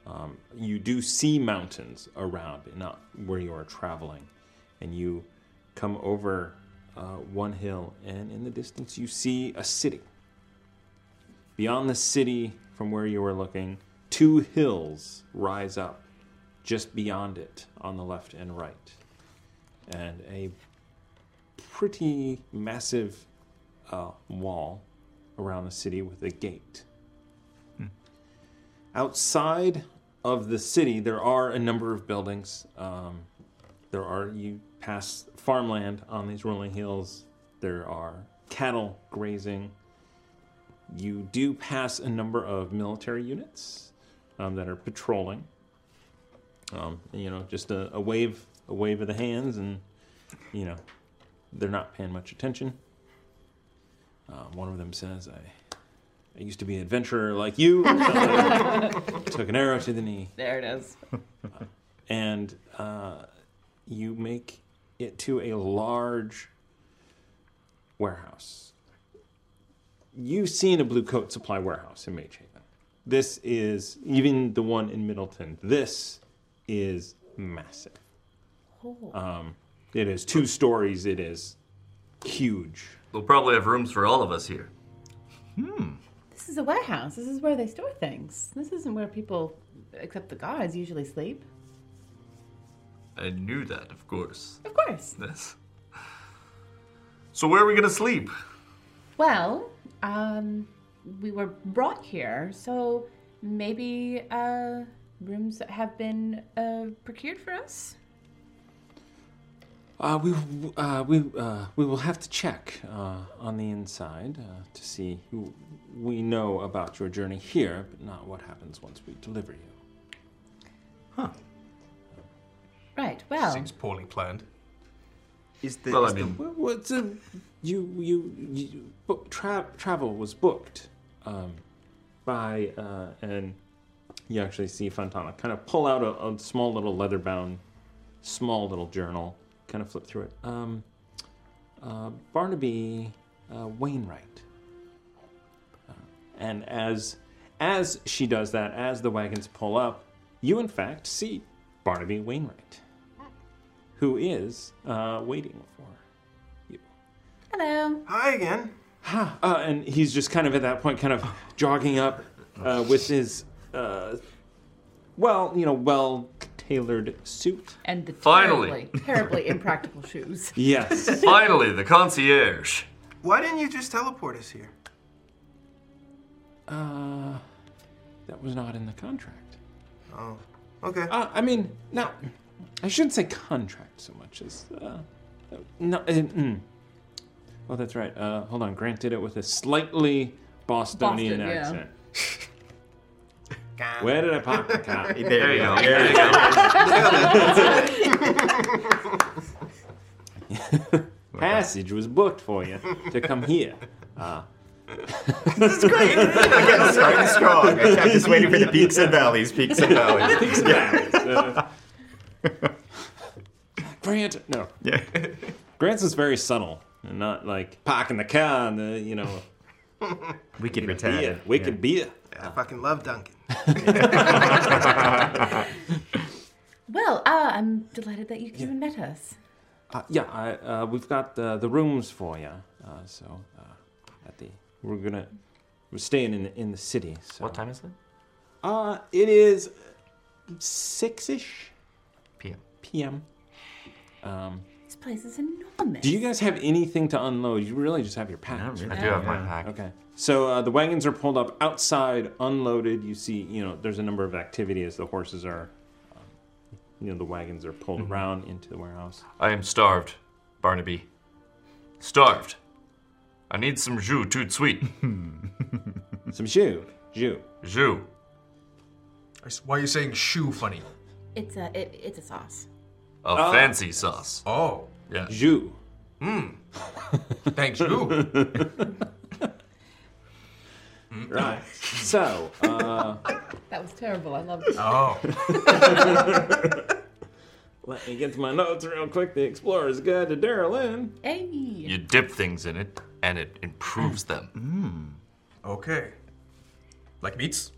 Um, you do see mountains around, but not where you are traveling, and you come over uh, one hill, and in the distance you see a city. Beyond the city, from where you are looking, two hills rise up just beyond it on the left and right. And a pretty massive uh, wall around the city with a gate. Outside of the city, there are a number of buildings. Um, there are, you pass farmland on these rolling hills, there are cattle grazing. You do pass a number of military units um, that are patrolling. Um, you know, just a, a wave, a wave of the hands, and you know, they're not paying much attention. Uh, one of them says, "I, I used to be an adventurer like you. Took an arrow to the knee." There it is. and uh, you make it to a large warehouse. You've seen a blue coat supply warehouse in Mage Haven. This is even the one in Middleton. This is massive. Um, it is two stories. It is huge. We'll probably have rooms for all of us here. This is a warehouse. This is where they store things. This isn't where people, except the gods, usually sleep. I knew that, of course. Of course. Yes. So where are we gonna sleep? Well, um, we were brought here, so maybe uh, rooms have been uh, procured for us. Uh, we uh, we uh, we will have to check uh, on the inside uh, to see who we know about your journey here, but not what happens once we deliver you. Huh. Right. Well, Seems poorly planned. Is the, Well, I is the- mean- Well, what's a, you you, you book, tra- travel was booked um, by uh, and you actually see Fontana kind of pull out a, a small little leather bound, small little journal, kind of flip through it. Um, uh, Barnaby uh, Wainwright, uh, and as as she does that, as the wagons pull up, you in fact see Barnaby Wainwright, who is uh, waiting for you. hello. Hi again. Uh, and he's just kind of at that point, kind of jogging up uh, with his, uh, well, you know, well tailored suit. And the Finally. terribly, terribly impractical shoes. Yes. Finally, the concierge. Why didn't you just teleport us here? Uh, that was not in the contract. Oh, okay. Uh, I mean, no, I shouldn't say contract so much as, uh, no, uh, mm. Oh, that's right. Uh, hold on. Grant did it with a slightly Bostonian Boston, yeah. accent. Where did I park the car? there, you go. There you go. Passage was booked for you to come here. Uh, this is great. Again, starting strong. I'm just waiting for the peaks and valleys, peaks and valleys. Peaks and valleys. Uh, Grant, no. Yeah. Grant's is very subtle and not like parking the car and the, you know, Wicked beer, retarded. wicked beer. I fucking love Duncan. Well, uh, I'm delighted that you came and met us. Uh, yeah, I, uh, we've got the, the rooms for you. Uh, so uh, at the we're gonna we're staying in the, in the city. So. What time is it? Uh, it is six ish p.m. p.m. Um, This place is enormous. do you guys have anything to unload? You really just have your packs. really. I do have my pack. Okay. So uh, the wagons are pulled up outside, unloaded. You see, you know, there's a number of activity as the horses are, um, you know, the wagons are pulled Mm-hmm. around into the warehouse. I am starved, Barnaby. Starved. I need some jus tout de suite. some jus. Jus. Jus. Why are you saying shoe funny? It's a it, it's a sauce. A Oh. fancy sauce. Oh. Yeah. Jus. Mmm. Thanks, you. Mm-hmm. Right. So, uh, That was terrible. I loved it. Oh. let me get to my notes real quick. The Explorer's Guide to Darylin. Hey. You dip things in it, and it improves mm. them. Mmm. Okay. Like meats?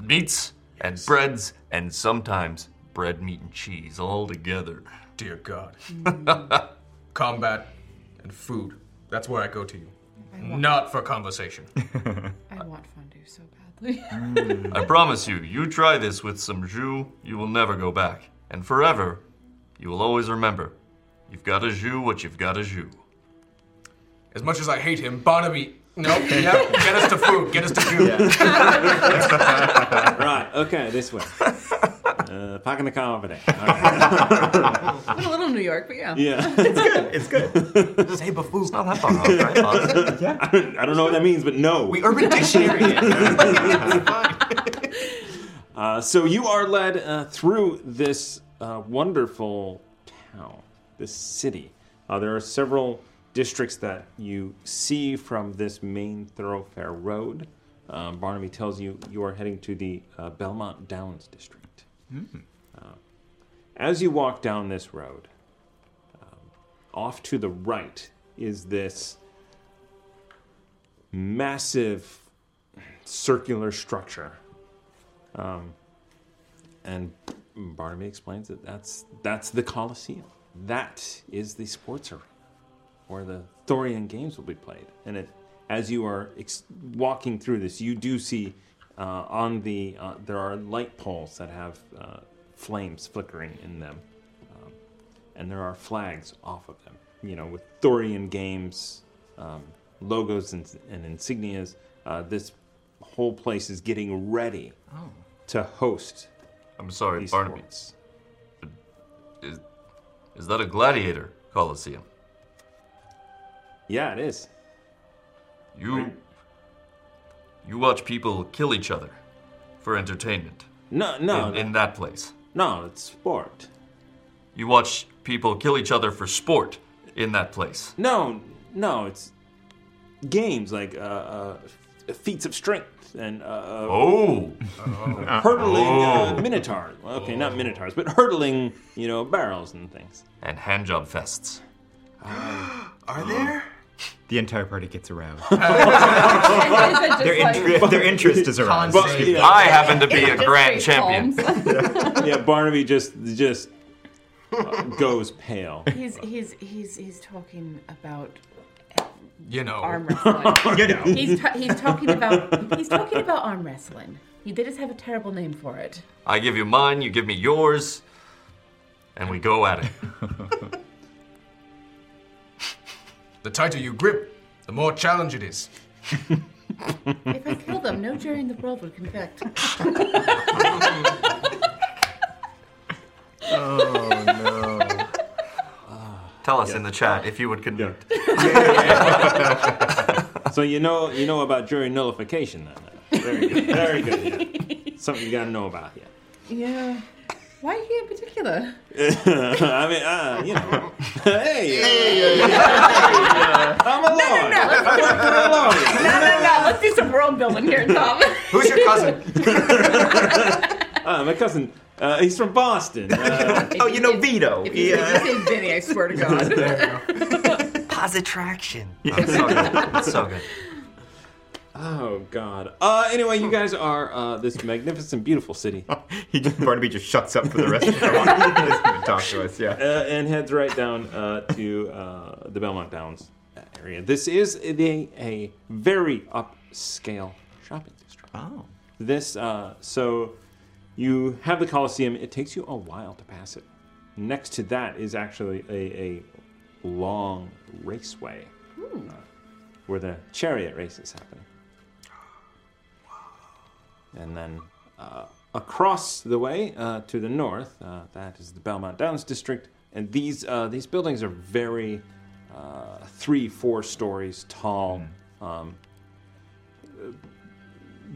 Meats and breads, and sometimes bread, meat, and cheese all together. Dear God. Mm. Combat and food. That's where I go to you. Not for conversation. I want fondue so badly. I promise you, you try this with some jus, you will never go back. And forever, you will always remember you've got a jus what you've got a jus. As much as I hate him, Barnaby. No, yeah, get us to food. Get us to food. right. Okay. This way. Uh, Pack in the car over there. All right. Went a little New York, but yeah. Yeah. It's good. It's good. Say bafoo. It's not that far off, right? yeah. I don't, I don't know what that means, but no. We urban dictionary Uh, so you are led uh, through this uh, wonderful town, this city. Uh, there are several districts that you see from this main thoroughfare road. Um, Barnaby tells you you are heading to the uh, Belmont Downs district. Uh, as you walk down this road, um, off to the right is this massive circular structure. Um, and Barnaby explains that that's that's the Coliseum. That is the sports arena where the Thorian games will be played. And it, as you are ex- walking through this, you do see uh, on the uh, there are light poles that have uh, flames flickering in them, um, and there are flags off of them. You know, with Thorian games um, logos and, and insignias. Uh, this whole place is getting ready Oh. to host. I'm sorry, these Barnaby. sports. Is, is that a gladiator coliseum? Yeah, it is. You you watch people kill each other for entertainment. No, no, In, in that place. No, it's sport. You watch people kill each other for sport in that place. No, no, it's games like uh, uh, feats of strength and uh, Oh. hurdling uh, Oh. minotaurs. Well, okay, not minotaurs, but hurtling, you know, barrels and things. And handjob fests. Are there? The entire party gets aroused. Is it their, like- inter- their interest is aroused. But, yeah. I happen to be a grand champion. palms. yeah, Barnaby just just uh, goes pale. he's he's he's he's talking about You know. arm wrestling. you know. He's ta- he's talking about he's talking about arm wrestling. He did just have a terrible name for it. I give you mine, you give me yours, and we go at it. The tighter you grip, the more challenge it is. If I kill them, no jury in the world would convict. Oh no. Tell us in the chat if you would convict. So you know you know about jury nullification then. Very good. Very good. Yeah. Something you got to know about. Yeah. Yeah. Why he in particular? I mean, uh, you know. hey, I'm No, alone. no, no. Let's do, no, no, no. Let's do some world building here, Tom. Who's your cousin? Uh, my cousin, uh, he's from Boston. Uh, Oh, you know Vito. If you, if you say Vinny, I swear to God. Positraction. Oh, it's so good. It's so good. Oh God. Uh, anyway, you guys are uh, this magnificent, beautiful city. he just, Barnaby just shuts up for the rest of the while. He doesn't even talk to us. Yeah. Uh, and heads right down uh, to uh, the Belmont Downs area. This is a, a very upscale shopping district. Oh. This uh, so you have the Coliseum. It takes you a while to pass it. Next to that is actually a, a long raceway uh, where the chariot races happen. And then uh, across the way uh, to the north, uh, that is the Belmont Downs district. And these uh, these buildings are very uh, three, four stories tall. Um, uh,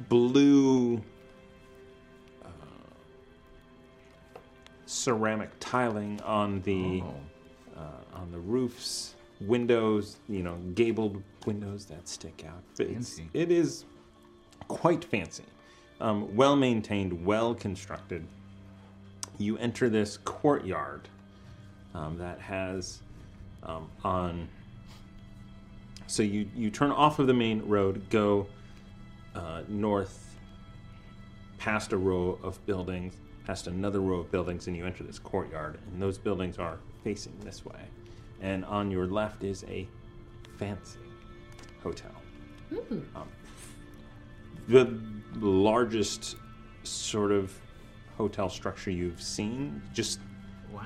blue uh, ceramic tiling on the uh, on the roofs, windows, you know, gabled windows that stick out. It's- Fancy. it is quite fancy, um, well maintained, well constructed. You enter this courtyard um, that has um, on. So you you turn off of the main road, go uh, north, past a row of buildings, past another row of buildings, and you enter this courtyard. And those buildings are facing this way. And on your left is a fancy hotel. Um, the largest sort of hotel structure you've seen. Just wow.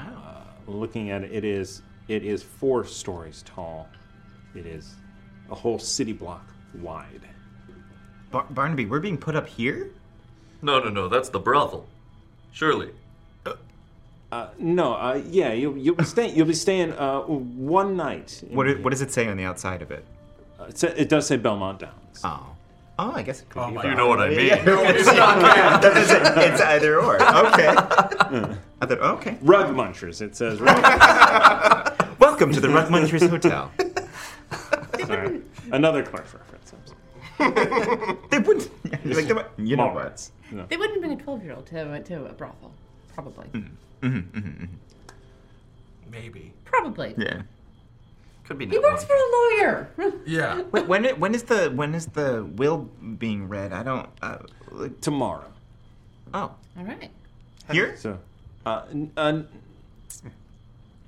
Uh, looking at it, it is it is four stories tall. It is a whole city block wide. Bar- Barnaby, we're being put up here. No, no, no. That's the brothel. Surely. Uh, no, uh, yeah, you'll, you'll be staying. You'll be staying uh, one night. What, the- it, what does it say on the outside of it? Uh, it, sa- it does say Belmont Downs. Oh. Oh, I guess it could Oh be. my. You know what I mean. Yeah. No, it's it's, not. That's it. It's either or. Okay. I thought, okay. Rug Munchers. It says. Welcome to the Rug Munchers Hotel. Sorry. Another Clerks reference. I'm sorry. they wouldn't. Like, they would- you know what? Mallrats. No. They wouldn't bring a 12 year old to, to a brothel. Probably. Mm-hmm, Maybe. Probably. Yeah. Could be. He works for a lawyer. Yeah. Wait, when it, when is the when is the will being read? I don't. Uh, like, Tomorrow. oh, All right. here. So, uh, n- uh, n-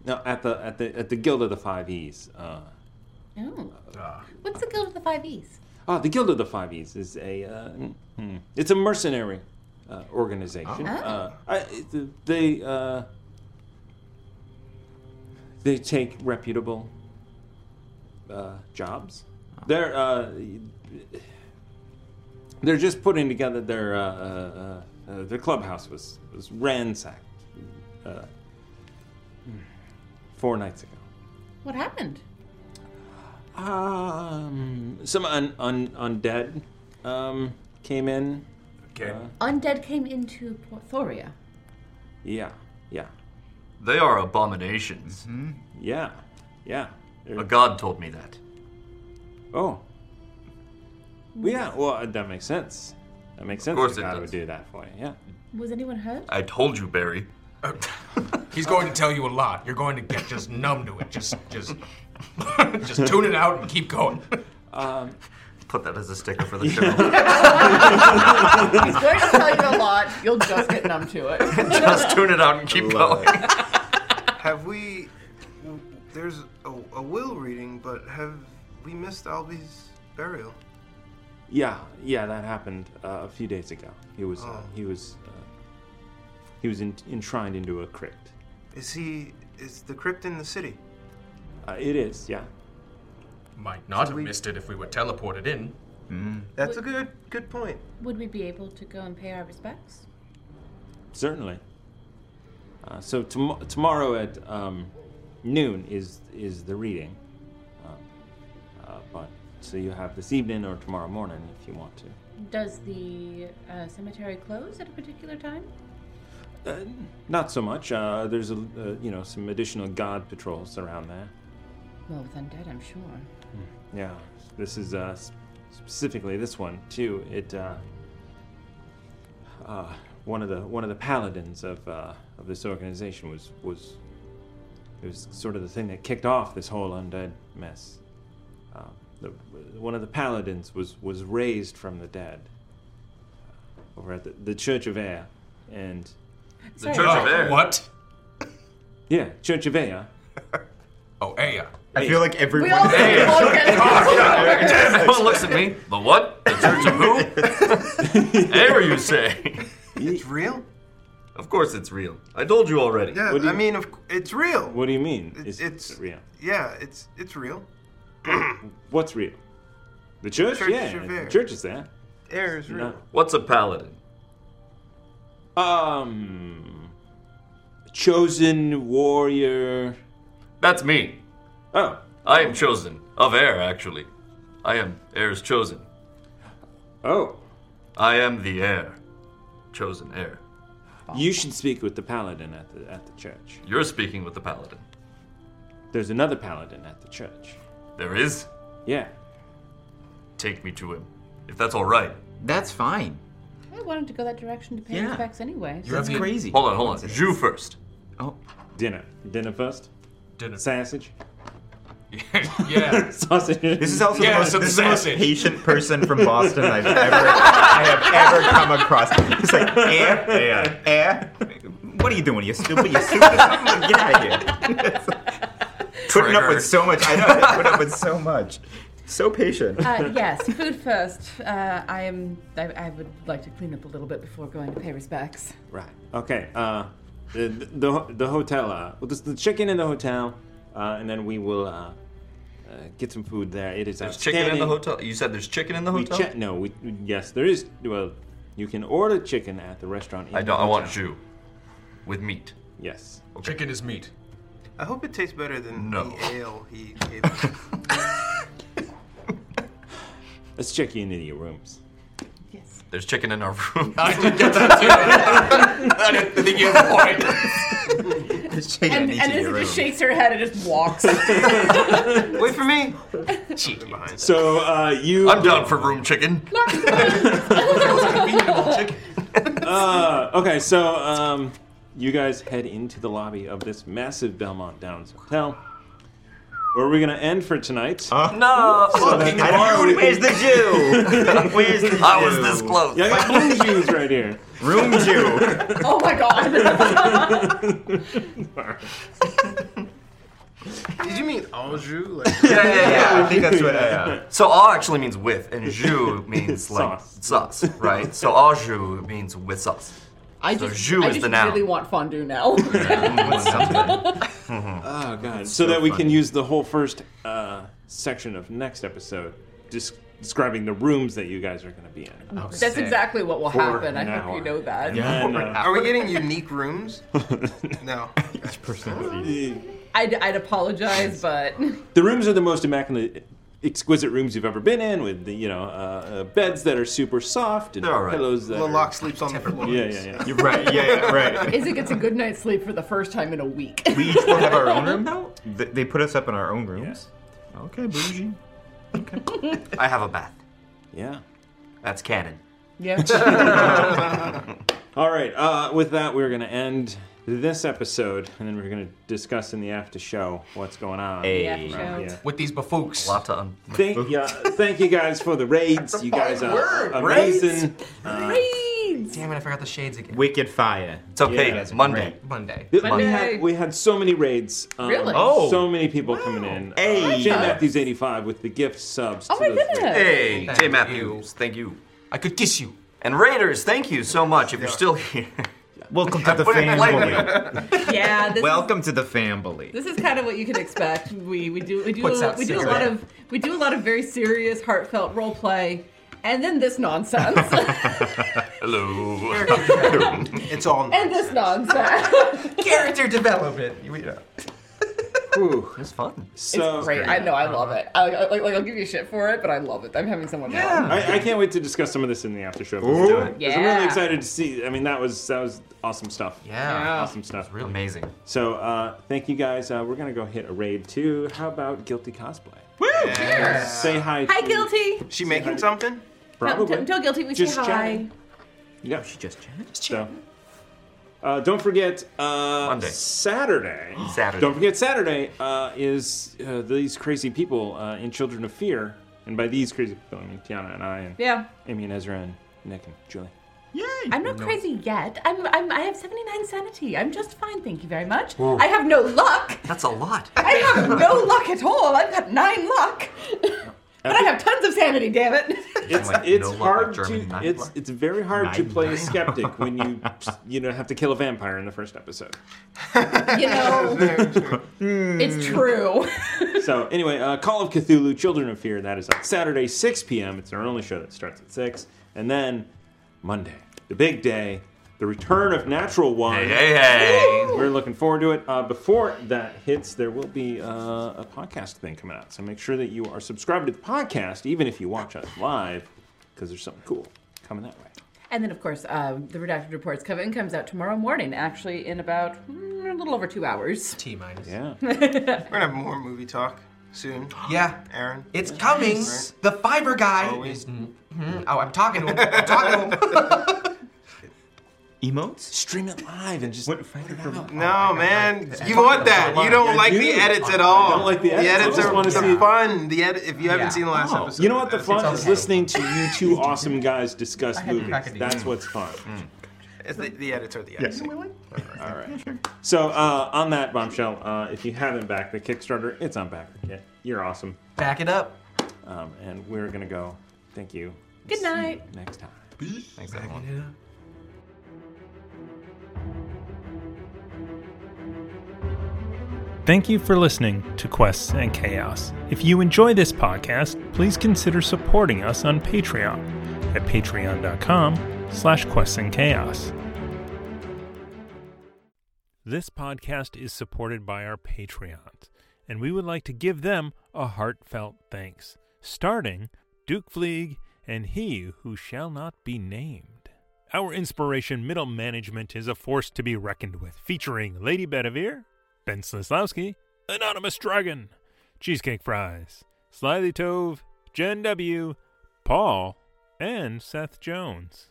no, at the at the at the Guild of the Five E's. Uh, Oh. Ah. What's the Guild of the Five E's? oh, the Guild of the Five E's is a uh, hmm, it's a mercenary uh, organization. Oh. Uh, I, it- they uh, they take reputable uh, jobs. They're uh, they're just putting together their uh, uh, uh, their clubhouse was was ransacked uh, four nights ago. What happened? Um, some un, un, undead um, came in. Again. Uh, Undead came into Porthoria. yeah, yeah, They are abominations. yeah, yeah. A god told me that. Oh. Well, yeah, well, uh, that makes sense. That makes sense. Of course the it god does. would do that for you. Yeah. Was anyone hurt? I told you, Barry. He's going to tell you a lot. You're going to get just numb to it. Just, just, just tune it out and keep going. Um, Put that as a sticker for the show. He's going to tell you a lot. You'll just get numb to it. Just tune it out and keep Love going. Have we? There's a, a will reading, but have we missed Albie's burial? yeah, yeah, that happened uh, a few days ago. He was uh, Oh. he was uh, he was en- enshrined into a crypt. Is he? Is the crypt in the city? Uh, it is, yeah. Might not So have we- missed it if we were teleported in. That's a good good point. Would we be able to go and pay our respects? Certainly. Uh, so tom- tomorrow at um, noon is is the reading. Um, uh, but so you have this evening or tomorrow morning if you want to. Does the uh, cemetery close at a particular time? Uh, not so much. Uh, there's a uh, you know some additional god patrols around there. Well, with undead, I'm sure. Yeah, this is uh, specifically this one too. It uh, uh, one of the one of the paladins of uh, of this organization was was it was sort of the thing that kicked off this whole undead mess. Uh, the, one of the paladins was was raised from the dead uh, over at the, the Church of Air, and The Church of Air? What? Yeah, Church of Air. Oh, Aya. I feel like everyone. We all Everyone looks at me. The what? The Church of who? Air, you say? It's real. Of course it's real. I told you already. Yeah, I mean, of, it's real. What do you mean? It's, It's, it's real. Yeah, it's it's real. What's real? The church? Church yeah, of Air. the church is there. Air is real. No. What's a paladin? Um, chosen warrior. That's me. Oh. I am chosen. Of air, actually. I am air's chosen. Oh. I am the heir. Chosen heir. You should speak with the paladin at the at the church. You're speaking with the paladin. There's another paladin at the church. There is? Yeah. Take me to him. If that's alright. That's fine. I wanted to go that direction to pay Yeah. respects anyway. So- That's crazy. Hold on, hold on. Jew first. Oh. Dinner. Dinner first? Dinner. Sausage? Yeah. Sausage. This is also Yeah, the, most, some this is the most patient person from Boston I've ever I have ever come across. It's like, eh, eh, eh. What are you doing? You stupid? You stupid? Get out of here. Putting up with so much. I know. I put up with so much. So patient. Uh, yes, food first. Uh, I am. I, I would like to clean up a little bit before going to pay respects. Right. Okay. Uh, the the the hotel. Uh, well, there's the chicken in the hotel, and then we will uh, uh, get some food there. It is There's chicken in the hotel. You said there's chicken in the We hotel? che- no, we yes, there is. Well, you can order chicken at the restaurant. In I don't. I want hotel. Jew. With meat. Yes. Chicken is meat. I hope it tastes better than No. the ale he gave us. Let's check you into your rooms. Yes. There's chicken in our room. I did get that too. I didn't think you had a point. And, and Iza just shakes her head and just walks. Wait for me. So uh, you. I'm down for room chicken. uh, okay, so um, you guys head into the lobby of this massive Belmont Downs hotel. Where are we going to end for tonight? no! fucking Dude, where's the Jew? Where's the Jew? I was this close. Yeah, I got blue Jews right here. Room Jew. oh my god. Did you mean au jus? Like, Yeah, yeah, yeah. Yeah, I think that's what I- uh, So au actually means with, and jus means like Sauce. sauce, right? So au jus means with sauce. I So just, jus I is just the noun. really want fondue now. Oh god! So, that we can use the whole first uh, section of next episode, just describing the rooms that you guys are going to be in. That's exactly what will For happen. I an hope hour. you know that. And, uh, Are we getting unique rooms? No. I'd, I'd apologize, but the rooms are the most immaculate, exquisite rooms you've ever been in, with the you know uh, uh, beds that are super soft and They're all right. pillows that. Lalak Are, sleeps on the floor. yeah, yeah, yeah. You're right. Yeah, yeah, right. Iza gets a good night's sleep for the first time in a week. We each will have our own room now? They put us up in our own rooms? Okay, bougie. Okay. I have a bath. Yeah. That's canon. Yeah. All right. Uh, with that, we're going to end this episode, and then we're going to discuss in the after show what's going on. Hey. The after show. here. With these bafooks. Lot to un- Thank you, thank you guys for the raids. You guys are word, amazing. Uh, Raids! Damn it, I forgot the shades again. Wicked fire. It's okay. Yeah. Monday. Monday. th- we Monday. had we had so many raids. Um, Really? Oh. so many people coming in. Hey. uh, J Matthews eighty five with the gift subs. Oh to my goodness. raids. Hey, Thank Jay you. Matthews, thank you. I could kiss you. And Raiders, thank you so much if you're still here. Welcome to the Put it family. Yeah, this is, Welcome to the family. this is kind of what you can expect. We we do we do Puts a, we do a lot of we do a lot of very serious, heartfelt role play, and then this nonsense, Hello. It's all. and this nonsense. Character development. You uh, know. Whew. It's fun. So it's great. I know. I love it. I, I, like, like, I'll give you shit for it, but I love it. I'm having so much fun. I, I can't wait to discuss some of this in the after show. Ooh. Because I'm really excited to see. I mean, that was that was awesome stuff. Yeah. Awesome stuff. Amazing. So uh, thank you guys. Uh, we're gonna go hit a raid too. How about guilty cosplay? Woo! Say hi. Hi, to- guilty. She making something? Probably. Tell, tell guilty we Just say hi. chatting. Yeah. She just chatted. So, uh, don't forget uh, Monday. Saturday. Saturday. Don't forget Saturday uh, is uh, these crazy people uh, in Children of Fear And by these crazy people, I mean Tiana and I, and Yeah. Amy and Ezra, and Nick and Julie. Yay! I'm not crazy yet. I'm, I'm I have 79 sanity. I'm just fine, thank you very much. Whoa. I have no luck. That's a lot. I have no luck at all. I've got nine luck. but I have tons of sanity, damn it. It's Like, it's no luck hard like to German it's luck. it's very hard to Nine play a skeptic when you you know have to kill a vampire in the first episode. you know, it's true. so anyway, uh, Call of Cthulhu: Children of Fear. That is on Saturday, 6 p.m. It's our only show that starts at six, and then Monday, the big day, the return of Natural One. Hey, hey, hey. We're looking forward to it. Uh, before that hits, there will be uh, a podcast thing coming out, so make sure that you are subscribed to the podcast, even if you watch us live, because there's something cool coming that way. And then, of course, um, the redacted reports come in comes out tomorrow morning. Actually, in about mm, a little over two hours. T minus. Yeah. We're gonna have more movie talk soon. Yeah. Aaron. It's coming. Right. The fiber guy Oh, is. Mhm. Oh, I'm talking to him. I'm talking to him. Emotes? Stream it live and just what, find it out. No, man, you want that. You don't like you the edits at all. I all. don't like the edits. I edits just are wanna the see- fun. The edit. If you haven't Yeah. seen the last Oh, episode, you know what the it's fun is? Listening to you two awesome guys discuss movies. crack a That's what's fun. It's the, the edits are the edits. Yes. All right. So uh, on that bombshell, uh, if you haven't backed the Kickstarter, it's on BackerKit. You're awesome, Back it up. um, and we're gonna go. Thank you. Good See you night. Next time. Thanks, everyone. Thank you for listening to Quests and Chaos. If you enjoy this podcast, please consider supporting us on Patreon at patreon.com slash quests and chaos. This podcast is supported by our Patreons, and we would like to give them a heartfelt thanks, starting Duke Fleeg and He Who Shall Not Be Named. Our inspiration middle management is a force to be reckoned with, featuring Lady Bedivere, Ben Slislawski, Anonymous Dragon, Cheesecake Fries, Slithy Tove, Jen W., Paul, and Seth Jones.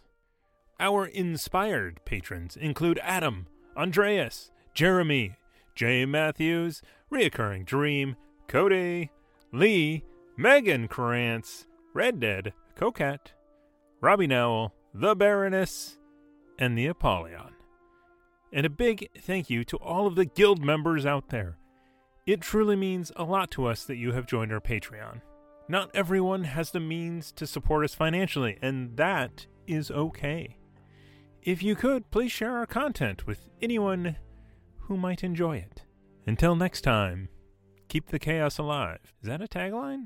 Our inspired patrons include Adam, Andreas, Jeremy, Jay Matthews, Reoccurring Dream, Cody, Lee, Megan Krantz, Red Dead, Coquette, Robbie Nowell, The Baroness, and the Apollyon. And a big thank you to all of the guild members out there. It truly means a lot to us that you have joined our Patreon. Not everyone has the means to support us financially, and that is okay. If you could, please share our content with anyone who might enjoy it. Until next time, keep the chaos alive. Is that a tagline?